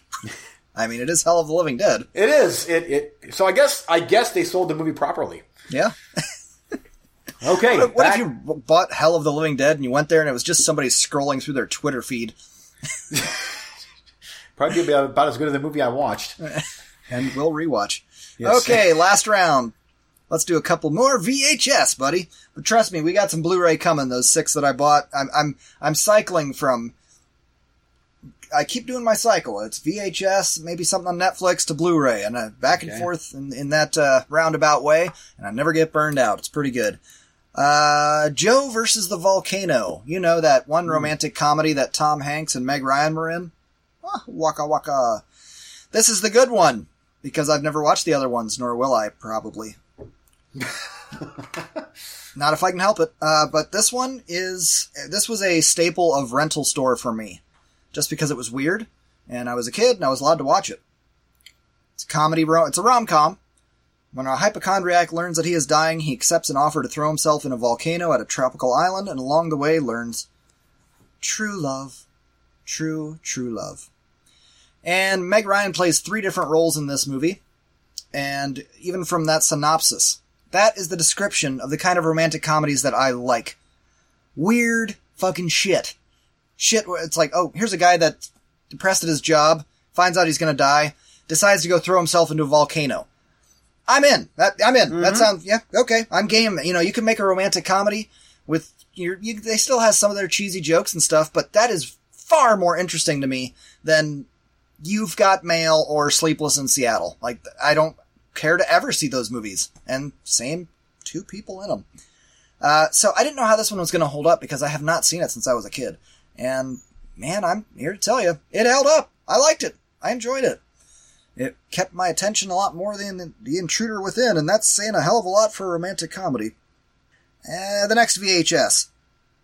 I mean, it is Hell of the Living Dead. It is. It. It. So I guess I guess they sold the movie properly. Yeah. Okay. What back- if you bought Hell of the Living Dead and you went there and it was just somebody scrolling through their Twitter feed? probably be about, about as good as the movie I watched. And we'll rewatch. Yes. Okay, last round. Let's do a couple more VHS, buddy. But trust me, we got some Blu-ray coming. Those six that I bought, I'm I'm I'm cycling from. I keep doing my cycle. It's VHS, maybe something on Netflix to Blu-ray, and uh, back and Okay. forth in, in that uh, roundabout way. And I never get burned out. It's pretty good. Uh, Joe versus the volcano. You know that one romantic comedy that Tom Hanks and Meg Ryan were in. Ah, waka waka. This is the good one because I've never watched the other ones, nor will I probably. Not if I can help it. Uh, but this one is this was a staple of rental store for me, just because it was weird, and I was a kid and I was allowed to watch it. It's a comedy. Ro- it's a rom com. When a hypochondriac learns that he is dying, he accepts an offer to throw himself in a volcano at a tropical island, and along the way learns true love, true true love. And Meg Ryan plays three different roles in this movie. And even from that synopsis, that is the description of the kind of romantic comedies that I like. Weird fucking shit. Shit where it's like, oh, here's a guy that's depressed at his job, finds out he's gonna die, decides to go throw himself into a volcano. I'm in. That, I'm in. That sounds, yeah, okay. I'm game. You know, you can make a romantic comedy with your, you, they still has some of their cheesy jokes and stuff, but that is far more interesting to me than You've Got Mail or Sleepless in Seattle. Like, I don't care to ever see those movies. And same two people in them. Uh, so I didn't know how this one was going to hold up because I have not seen it since I was a kid. And man, I'm here to tell you, it held up. I liked it. I enjoyed it. It kept my attention a lot more than the, intruder within, and that's saying a hell of a lot for a romantic comedy. Uh, the next VHS.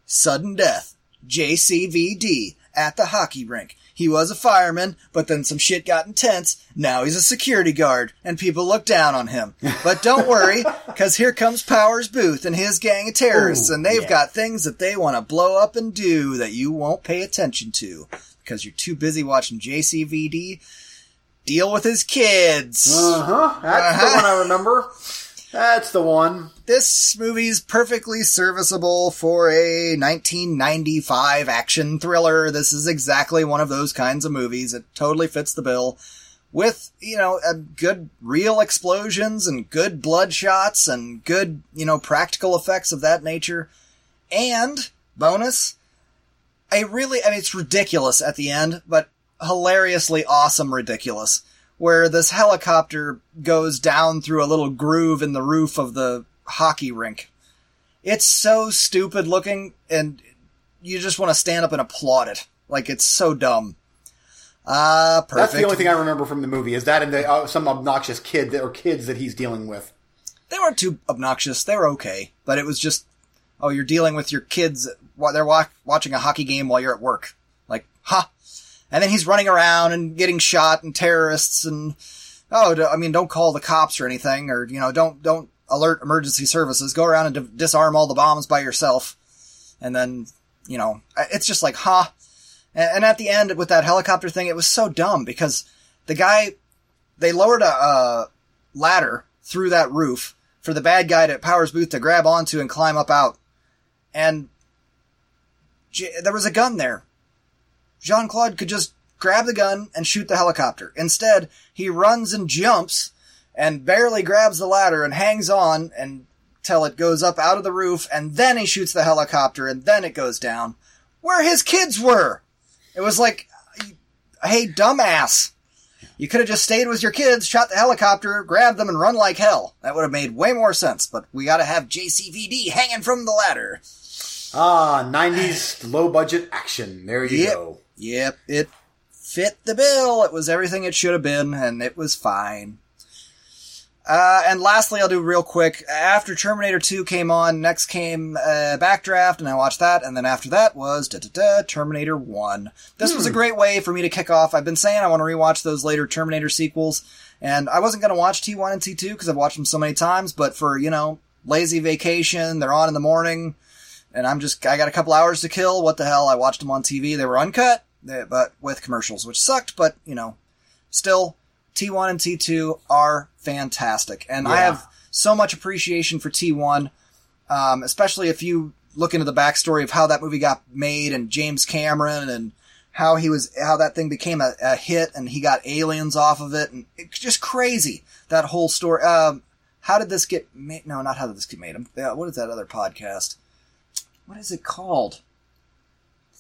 Sudden Death. JCVD. At the hockey rink. He was a fireman, but then some shit got intense. Now he's a security guard, and people look down on him. But don't worry, cause here comes Powers Boothe and his gang of terrorists, Ooh, and they've yeah. got things that they want to blow up and do that you won't pay attention to. Because you're too busy watching JCVD deal with his kids. Uh huh. That's the Uh-huh. one I remember. That's the one. This movie's perfectly serviceable for a 1995 action thriller. This is exactly one of those kinds of movies. It totally fits the bill. With, you know, good real explosions and good blood shots and good, you know, practical effects of that nature. And, bonus, a really, I mean, it's ridiculous at the end, but hilariously awesome ridiculous. Where this helicopter goes down through a little groove in the roof of the hockey rink. It's so stupid looking, and you just want to stand up and applaud it. Like, it's so dumb. Ah, perfect. That's the only thing I remember from the movie. Is that in the uh, some obnoxious kid that, or kids that he's dealing with? they weren't too obnoxious. They were okay, but it was just, oh, you're dealing with your kids while they're wa- watching a hockey game while you're at work. Like, ha! And then he's running around and getting shot and terrorists and, oh, I mean, don't call the cops or anything, or, you know, don't, don't alert emergency services. Go around and di- disarm all the bombs by yourself. And then, you know, it's just like, ha! And, and at the end with that helicopter thing, it was so dumb because the guy, they lowered a, a ladder through that roof for the bad guy to Powers Boothe to grab onto and climb up out. And there was a gun there. Jean Claude could just grab the gun and shoot the helicopter. Instead, he runs and jumps and barely grabs the ladder and hangs on until it goes up out of the roof, and then he shoots the helicopter, and then it goes down. Where his kids were! It was like, hey, dumbass! You could have just stayed with your kids, shot the helicopter, grabbed them, and run like hell. That would have made way more sense, but we gotta have JCVD hanging from the ladder. Ah, 90s low budget action. There you Yep. go. Yep, it fit the bill. It was everything it should have been, and it was fine. Uh, and lastly, I'll do real quick. After Terminator 2 came on, next came uh, Backdraft, and I watched that, and then after that was da, da, da, Terminator 1. This was a great way for me to kick off. I've been saying I want to rewatch those later Terminator sequels, and I wasn't going to watch T1 and T2 because I've watched them so many times, but for, you know, lazy vacation, they're on in the morning, and I'm just, I got a couple hours to kill. What the hell? I watched them on TV. They were uncut, but with commercials, which sucked, but, you know, still, T1 and T2 are fantastic. And I have so much appreciation for T1, um, especially if you look into the backstory of how that movie got made and James Cameron and how he was, how that thing became a, a hit and he got aliens off of it. And it's just crazy, that whole story. Um, how did this get made? No, not how did this get made. Um, yeah, What is that other podcast? What is it called?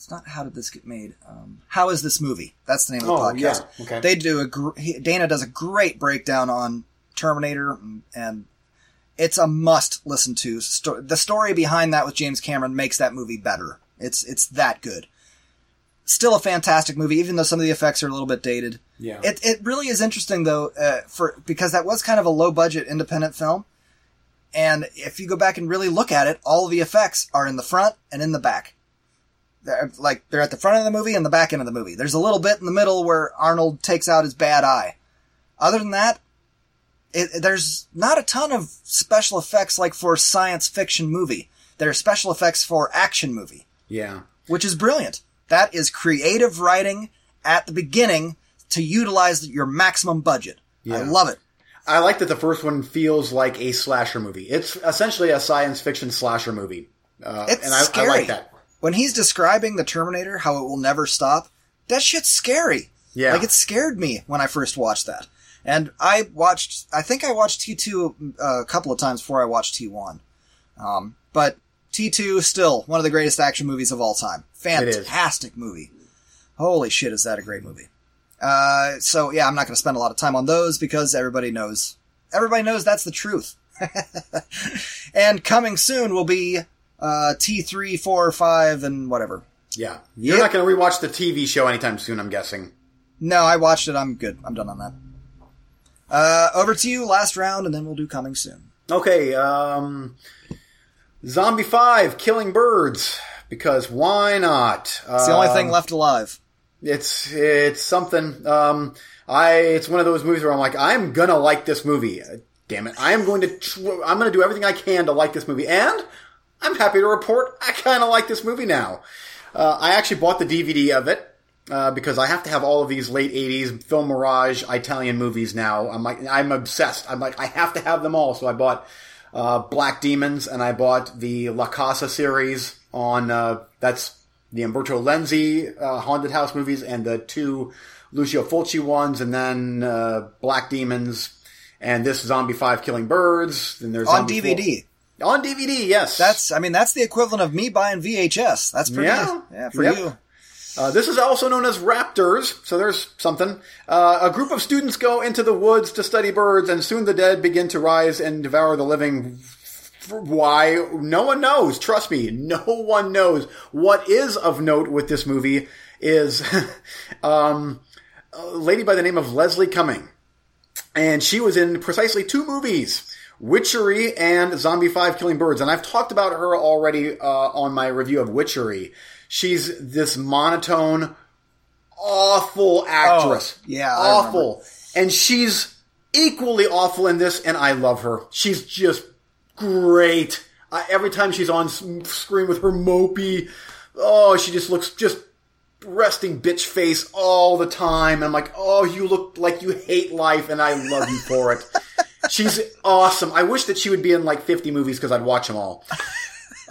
It's not how did this get made. Um, how is this movie? That's the name of the Oh, podcast. yeah, okay. They do a gr- he, Dana does a great breakdown on Terminator, and, and it's a must listen to. Sto- the story behind that with James Cameron makes that movie better. It's it's that good. Still a fantastic movie, even though some of the effects are a little bit dated. Yeah. It it really is interesting though, uh, for because that was kind of a low budget independent film, and if you go back and really look at it, all of the effects are in the front and in the back. They're, like they're at the front of the movie and the back end of the movie. There's a little bit in the middle where Arnold takes out his bad eye. Other than that, it, there's not a ton of special effects like for a science fiction movie. There are special effects for action movie, yeah. which is brilliant. That is creative writing at the beginning to utilize your maximum budget. I love it. I like that the first one feels like a slasher movie. It's essentially a science fiction slasher movie. Uh, It's and I, scary. I like that. When he's describing the Terminator, how it will never stop, that shit's scary. Yeah. Like it scared me when I first watched that. And I watched, I think I watched T2 uh, a couple of times before I watched T1. Um, but T2 still one of the greatest action movies of all time. Fantastic movie. Holy shit, is that a great movie. Uh, so yeah, I'm not going to spend a lot of time on those because everybody knows, everybody knows that's the truth. and coming soon will be, uh, T3, 4, 5, and whatever. Yeah. You're Yep. not going to rewatch the TV show anytime soon, I'm guessing. No, I watched it. I'm good. I'm done on that. Uh, over to you, last round, and then we'll do coming soon. Okay, um, Zombie 5, Killing Birds. Because why not? It's the only thing left alive. It's it's something. Um, I it's one of those movies where I'm like, I'm gonna like this movie. Damn it, I am going to. Tr- I'm going to do everything I can to like this movie, and I'm happy to report I kind of like this movie now. Uh, I actually bought the DVD of it uh, because I have to have all of these late '80s Filmirage Italian movies now. I'm like, I'm obsessed. I'm like, I have to have them all. So I bought uh, Black Demons and I bought the La Casa series on. Uh, that's the Umberto Lenzi uh, haunted house movies and the two Lucio Fulci ones, and then uh, Black Demons and this Zombie Five Killing Birds. Then there's On DVD. Four- on DVD, yes. That's, I mean, that's the equivalent of me buying VHS. That's pretty, Yeah. yeah, for Yep. you. Uh, this is also known as raptors, so there's something. Uh, a group of students go into the woods to study birds, and soon the dead begin to rise and devour the living. Why? No one knows. Trust me, no one knows. What is of note with this movie is um, a lady by the name of Leslie Cumming. And she was in precisely two movies. Witchery and Zombie 5 Killing Birds. And I've talked about her already uh, on my review of Witchery. She's this monotone, awful actress. Oh, yeah, Awful. And she's equally awful in this, and I love her. She's just great. I, every time she's on screen with her mopey, oh, she just looks just resting bitch face all the time. I'm like, oh, you look like you hate life, and I love you for it. She's awesome. I wish that she would be in like 50 movies because I'd watch them all.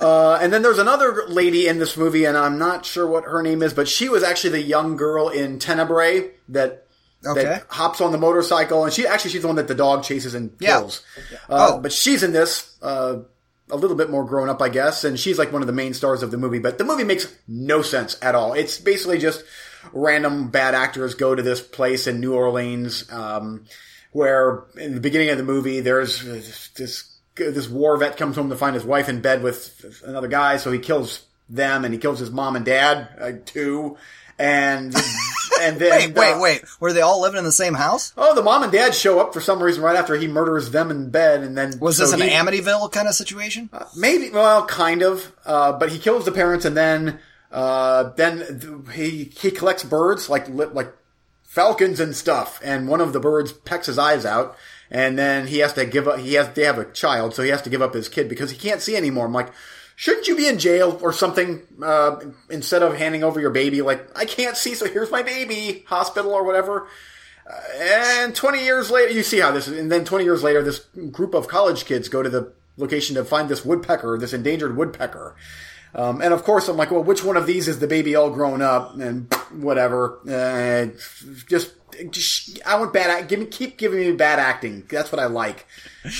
Uh, and then there's another lady in this movie, and I'm not sure what her name is, but she was actually the young girl in Tenebrae that Okay. that hops on the motorcycle, and she actually she's the one that the dog chases and Yeah. kills. Uh, Oh. But she's in this. Uh, a little bit more grown up, I guess, and she's like one of the main stars of the movie. But the movie makes no sense at all. It's basically just random bad actors go to this place in New Orleans, um, where in the beginning of the movie, there's this this war vet comes home to find his wife in bed with another guy, so he kills them and he kills his mom and dad uh, too. And and then Wait, wait, uh, wait. Were they all living in the same house? Oh, the mom and dad show up for some reason right after he murders them in bed, and then Was so this an he- Amityville kind of situation? Maybe, well, kind of. Uh, but he kills the parents, and then uh, then th- he he collects birds like li- like falcons and stuff, and one of the birds pecks his eyes out, and then he has to give up. He has they have a child, so he has to give up his kid because he can't see anymore. I'm like. Shouldn't you be in jail or something uh, instead of handing over your baby? Like, I can't see, so here's my baby, hospital or whatever. And 20 years later, you see how this is. And then 20 years later, this group of college kids go to the location to find this woodpecker, this endangered woodpecker. Um, and of course, I'm like, well, which one of these is the baby all grown up? And whatever. Uh, just, just, I want bad. act- Give me, keep giving me bad acting. That's what I like.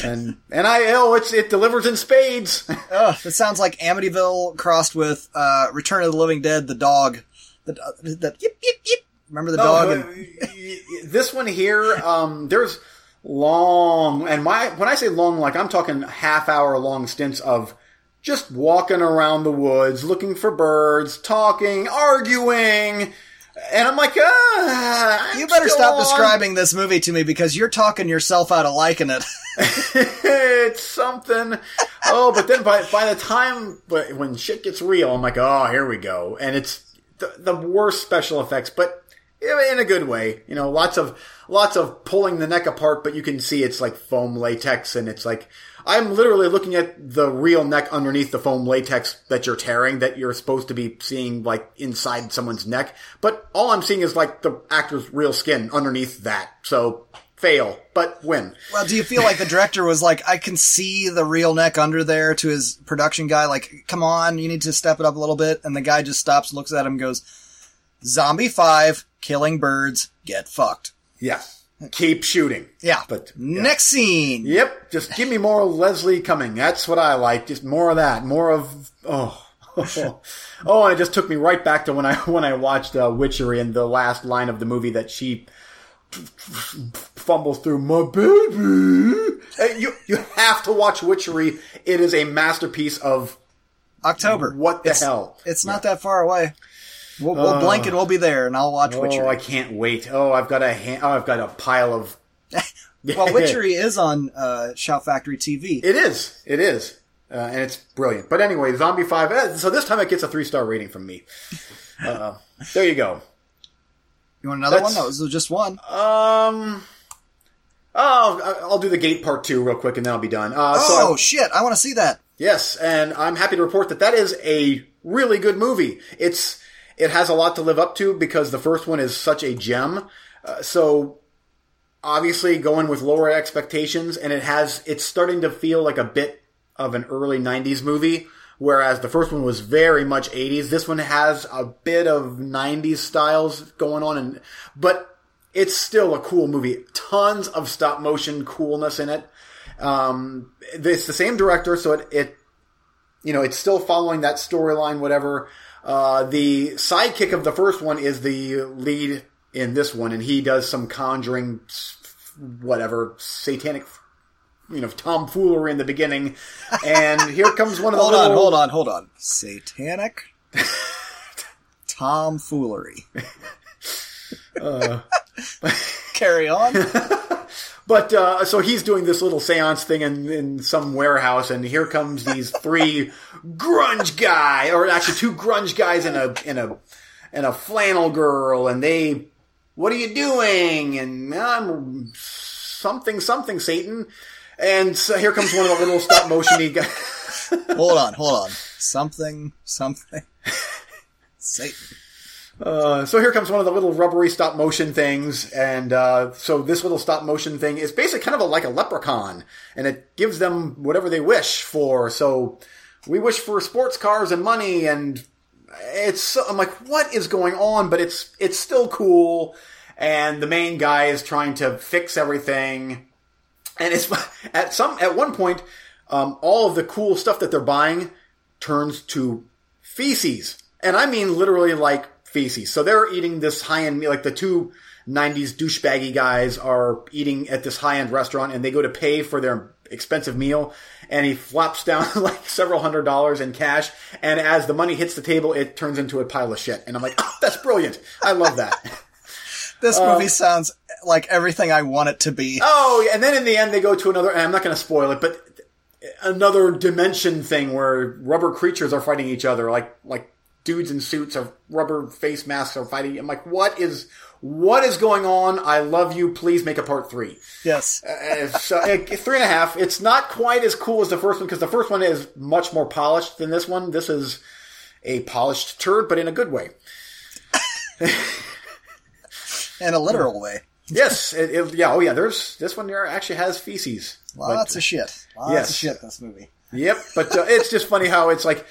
And and I, oh, it's it delivers in spades. Ugh, it sounds like Amityville crossed with uh, Return of the Living Dead, the dog. The, uh, the yip, yip, yip. Remember the dog? Oh, and- this one here, um, there's long, and my when I say long, like I'm talking half hour long stints of just walking around the woods, looking for birds, talking, arguing, and I'm like, ah, I'm you better stop on. describing this movie to me because you're talking yourself out of liking it. it's something. Oh, but then by by the time but when shit gets real, I'm like, oh, here we go, and it's the, the worst special effects, but in a good way. You know, lots of lots of pulling the neck apart, but you can see it's like foam latex, and it's like I'm literally looking at the real neck underneath the foam latex that you're tearing, that you're supposed to be seeing like inside someone's neck, but all I'm seeing is like the actor's real skin underneath that. So fail, but win. well, do you feel like the director was like, I can see the real neck under there to his production guy, like, come on, you need to step it up a little bit. And the guy just stops, looks at him, goes, Zombie 5, killing birds, get fucked. Yeah. Keep shooting. Yeah. But yeah. Next scene. Yep. Just give me more Leslie Cumming. That's what I like. Just more of that. More of oh. oh, and it just took me right back to when I when I watched uh, Witchery and the last line of the movie that she fumbles through my baby. Uh, You you have to watch Witchery. It is a masterpiece of October. What the It's- hell? It's not that far away. We'll, we'll and we'll be there, and I'll watch Witchery. oh I can't wait. Oh I've got a ha- oh I've got a pile of well, Witchery is on uh, Shout Factory TV. It is. It is. Uh, and it's brilliant. But anyway, Zombie 5. eh, So this time it gets a three star rating from me. Uh, there you go. you want another that's- one? That was just one. Um. Oh, I'll do the gate part two real quick and then I'll be done. Uh, so oh shit! I want to see that. yes, and I'm happy to report that that is a really good movie. It's it has a lot to live up to because the first one is such a gem. Uh, so obviously going with lower expectations, and it has it's starting to feel like a bit of an early '90s movie. Whereas the first one was very much 80s. This one has a bit of 90s styles going on, and but it's still a cool movie. Tons of stop motion coolness in it. Um, it's the same director, so it, it you know, it's still following that storyline, whatever. Uh, the sidekick of the first one is the lead in this one, and he does some conjuring, whatever, satanic, you know, tomfoolery in the beginning. And here comes one of the Hold little, on, hold on, hold on. Satanic tomfoolery. Uh. Carry on. But uh, so he's doing this little seance thing in, in some warehouse, and here comes these three grunge guy, or actually two grunge guys and a in a and a flannel girl, and they, what are you doing? And I'm something something Satan, and so here comes one of the little stop motion guys. hold on, hold on. Something, something. Satan. Uh, so here comes one of the little rubbery stop motion things, and uh, so this little stop motion thing is basically kind of a, like a leprechaun, and it gives them whatever they wish for. So we wish for sports cars and money, and it's I'm like, what is going on? But it's it's still cool, and the main guy is trying to fix everything, and it's at some at one point, um, all of the cool stuff that they're buying turns to feces, and I mean literally like feces. So they're eating this high end meal, like the two 90s douchebaggy guys are eating at this high end restaurant and they go to pay for their expensive meal and he flops down like several hundred dollars in cash and as the money hits the table it turns into a pile of shit and i'm like oh, that's brilliant i love that This movie um, sounds like everything I want it to be. oh and then in the end they go to another and i'm not going to spoil it but another dimension thing where rubber creatures are fighting each other like like dudes in suits of rubber face masks are fighting i'm like what is what is going on i love you please make a part three Yes. Uh, so, uh, three and a half. It's not quite as cool as the first one because the first one is much more polished than this one. This is a polished turd, but in a good way. In a literal way. Yes, it, it- yeah, oh yeah. There's this one here actually has feces. Lots But- of shit. Lots Yes. of shit in this movie. Yep, but uh, it's just funny how it's like.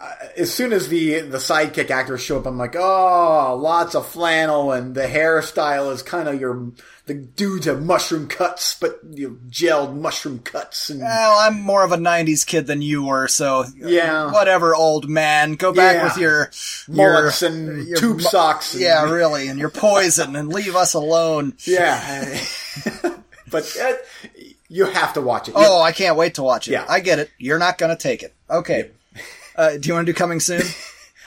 Uh, as soon as the the sidekick actors show up, I'm like, oh, lots of flannel, and the hairstyle is kind of your the dudes have mushroom cuts, but you know, gelled mushroom cuts, and Well, I'm more of a '90s kid than you were, so Yeah. whatever, old man. Go back Yeah. with your mullets your, and your tube mu- socks. And, Yeah, really, and your poison, and leave us alone. Yeah. but uh, you have to watch it. Oh, I can't wait to watch it. Yeah. I get it. You're not going to take it. Okay. Uh, do you want to do coming soon?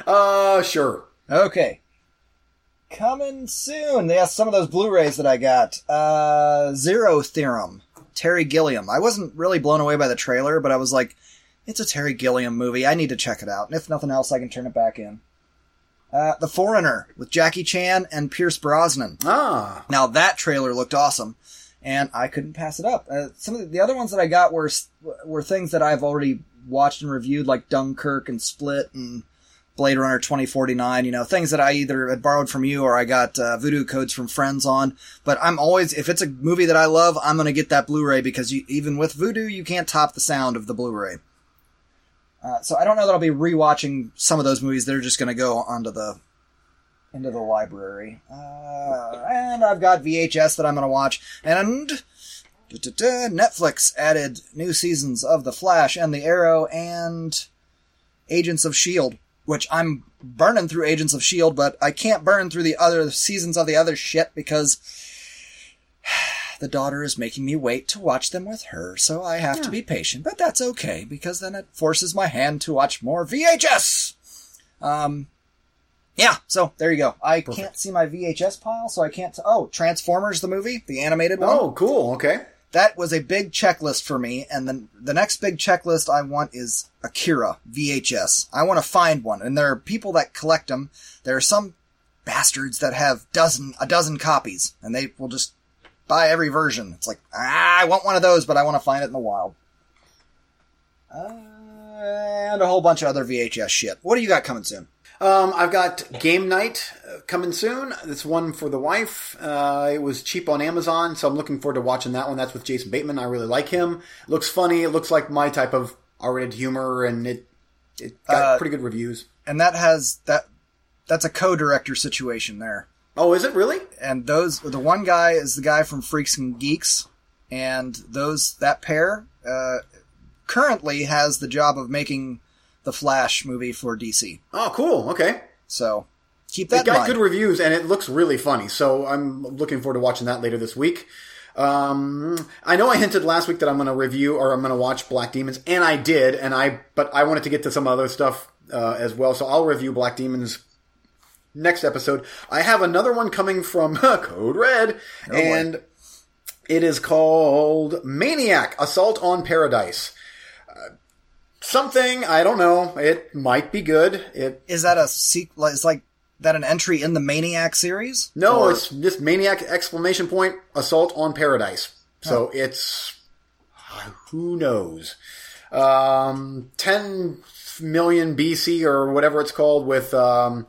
Uh, sure. Okay. Coming soon. They Yeah, some of those Blu-rays that I got. Uh, Zero Theorem. Terry Gilliam. I wasn't really blown away by the trailer, but I was like, it's a Terry Gilliam movie. I need to check it out. And if nothing else, I can turn it back in. Uh, the Foreigner with Jackie Chan and Pierce Brosnan. Ah. Now that trailer looked awesome, and I couldn't pass it up. Uh, some of the, the other ones that I got were were things that I've already watched and reviewed, like Dunkirk and Split and Blade Runner 2049. You know, things that I either had borrowed from you or I got uh, Vudu codes from friends on. But I'm always, if it's a movie that I love, I'm going to get that Blu-ray because you, even with Vudu, you can't top the sound of the Blu-ray. Uh, so I don't know that I'll be rewatching some of those movies. They're just going to go onto the into the library. Uh, and I've got VHS that I'm going to watch. And Netflix added new seasons of The Flash and The Arrow and Agents of S.H.I.E.L.D., which I'm burning through Agents of S.H.I.E.L.D., but I can't burn through the other seasons of the other shit because the daughter is making me wait to watch them with her, so I have to be patient. But that's okay, because then it forces my hand to watch more VHS! Um, yeah, so there you go. I can't see my VHS pile, so I can't. T- oh, Transformers the movie, the animated one. Oh, cool. Okay. That was a big checklist for me, and then the next big checklist I want is Akira VHS. I want to find one, and there are people that collect them. There are some bastards that have dozen a dozen copies, and they will just buy every version. It's like ah, I want one of those, but I want to find it in the wild. Uh, and a whole bunch of other VHS shit. What do you got coming soon? Um, I've got Game Night uh, coming soon. It's one for the wife. Uh, it was cheap on Amazon, so I'm looking forward to watching that one. That's with Jason Bateman. I really like him. looks funny. It looks like my type of R-rated humor, and it it got Uh, pretty good reviews. And that has that. That's a co-director situation there. Oh, is it really? and those the one guy is the guy from Freaks and Geeks, and those that pair uh, currently has the job of making the Flash movie for DC. Oh, cool. Okay. So keep It that in got good reviews, and it looks really funny. So I'm looking forward to watching that later this week. Um, I know I hinted last week that I'm going to review or I'm going to watch Black Demons, and I did. And I, but I wanted to get to some other stuff uh, as well. So I'll review Black Demons next episode. I have another one coming from Code Red, boy. and it is called Maniac: Assault on Paradise. Uh, something I don't know. It might be good. It is that a sequel? Is like that an entry in the Maniac series? No, Or- it's just maniac exclamation point assault on paradise. So it's who knows. Um, ten million BC or whatever it's called with um,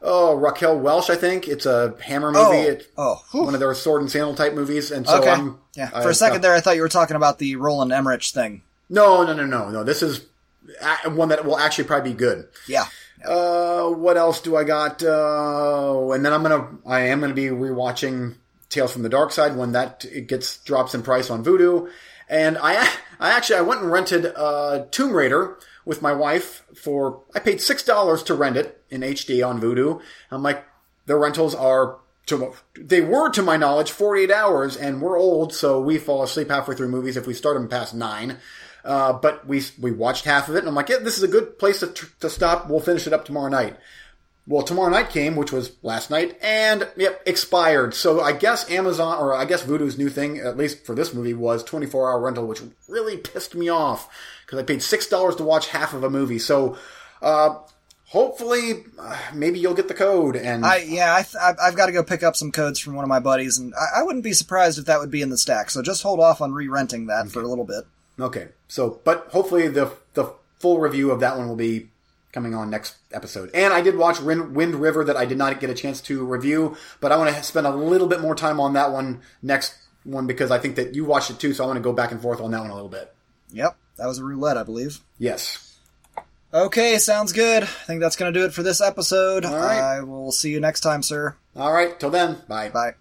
oh Raquel Welch, I think it's a Hammer movie. oh It- oh one of their sword and sandal type movies. And so okay. I'm yeah. For a second there, I thought you were talking about the Roland Emmerich thing. No, no, no, no, no. This is one that will actually probably be good. Yeah. Uh, what else do I got? Uh, and then I'm gonna, I am gonna be rewatching Tales from the Darkside when that it gets drops in price on Vudu. And I, I actually I went and rented uh, Tomb Raider, with my wife for I paid six dollars to rent it in HD on Vudu. I'm like, the rentals are to they were to my knowledge 48 hours, and we're old, so we fall asleep halfway through movies if we start them past nine. Uh, but we we watched half of it, and I'm like, yeah, this is a good place to, to stop. We'll finish it up tomorrow night. Well, tomorrow night came, which was last night, and yep, expired. So I guess Amazon, or I guess Vudu's new thing, at least for this movie, was 24 hour rental, which really pissed me off because I paid $6 to watch half of a movie. So, uh, hopefully, uh, maybe you'll get the code. And I yeah, I th- I've got to go pick up some codes from one of my buddies, and I, I wouldn't be surprised if that would be in the stack. So just hold off on re-renting that for a little bit. Okay, so but hopefully the the full review of that one will be coming on next episode. And I did watch Wind, Wind River that I did not get a chance to review, but I want to spend a little bit more time on that one next one because I think that you watched it too, so I want to go back and forth on that one a little bit. Yep, that was a roulette, I believe. Yes. Okay, sounds good. I think that's going to do it for this episode. All right. I will see you next time, sir. All right. Till then. Bye. Bye.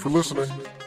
For listening.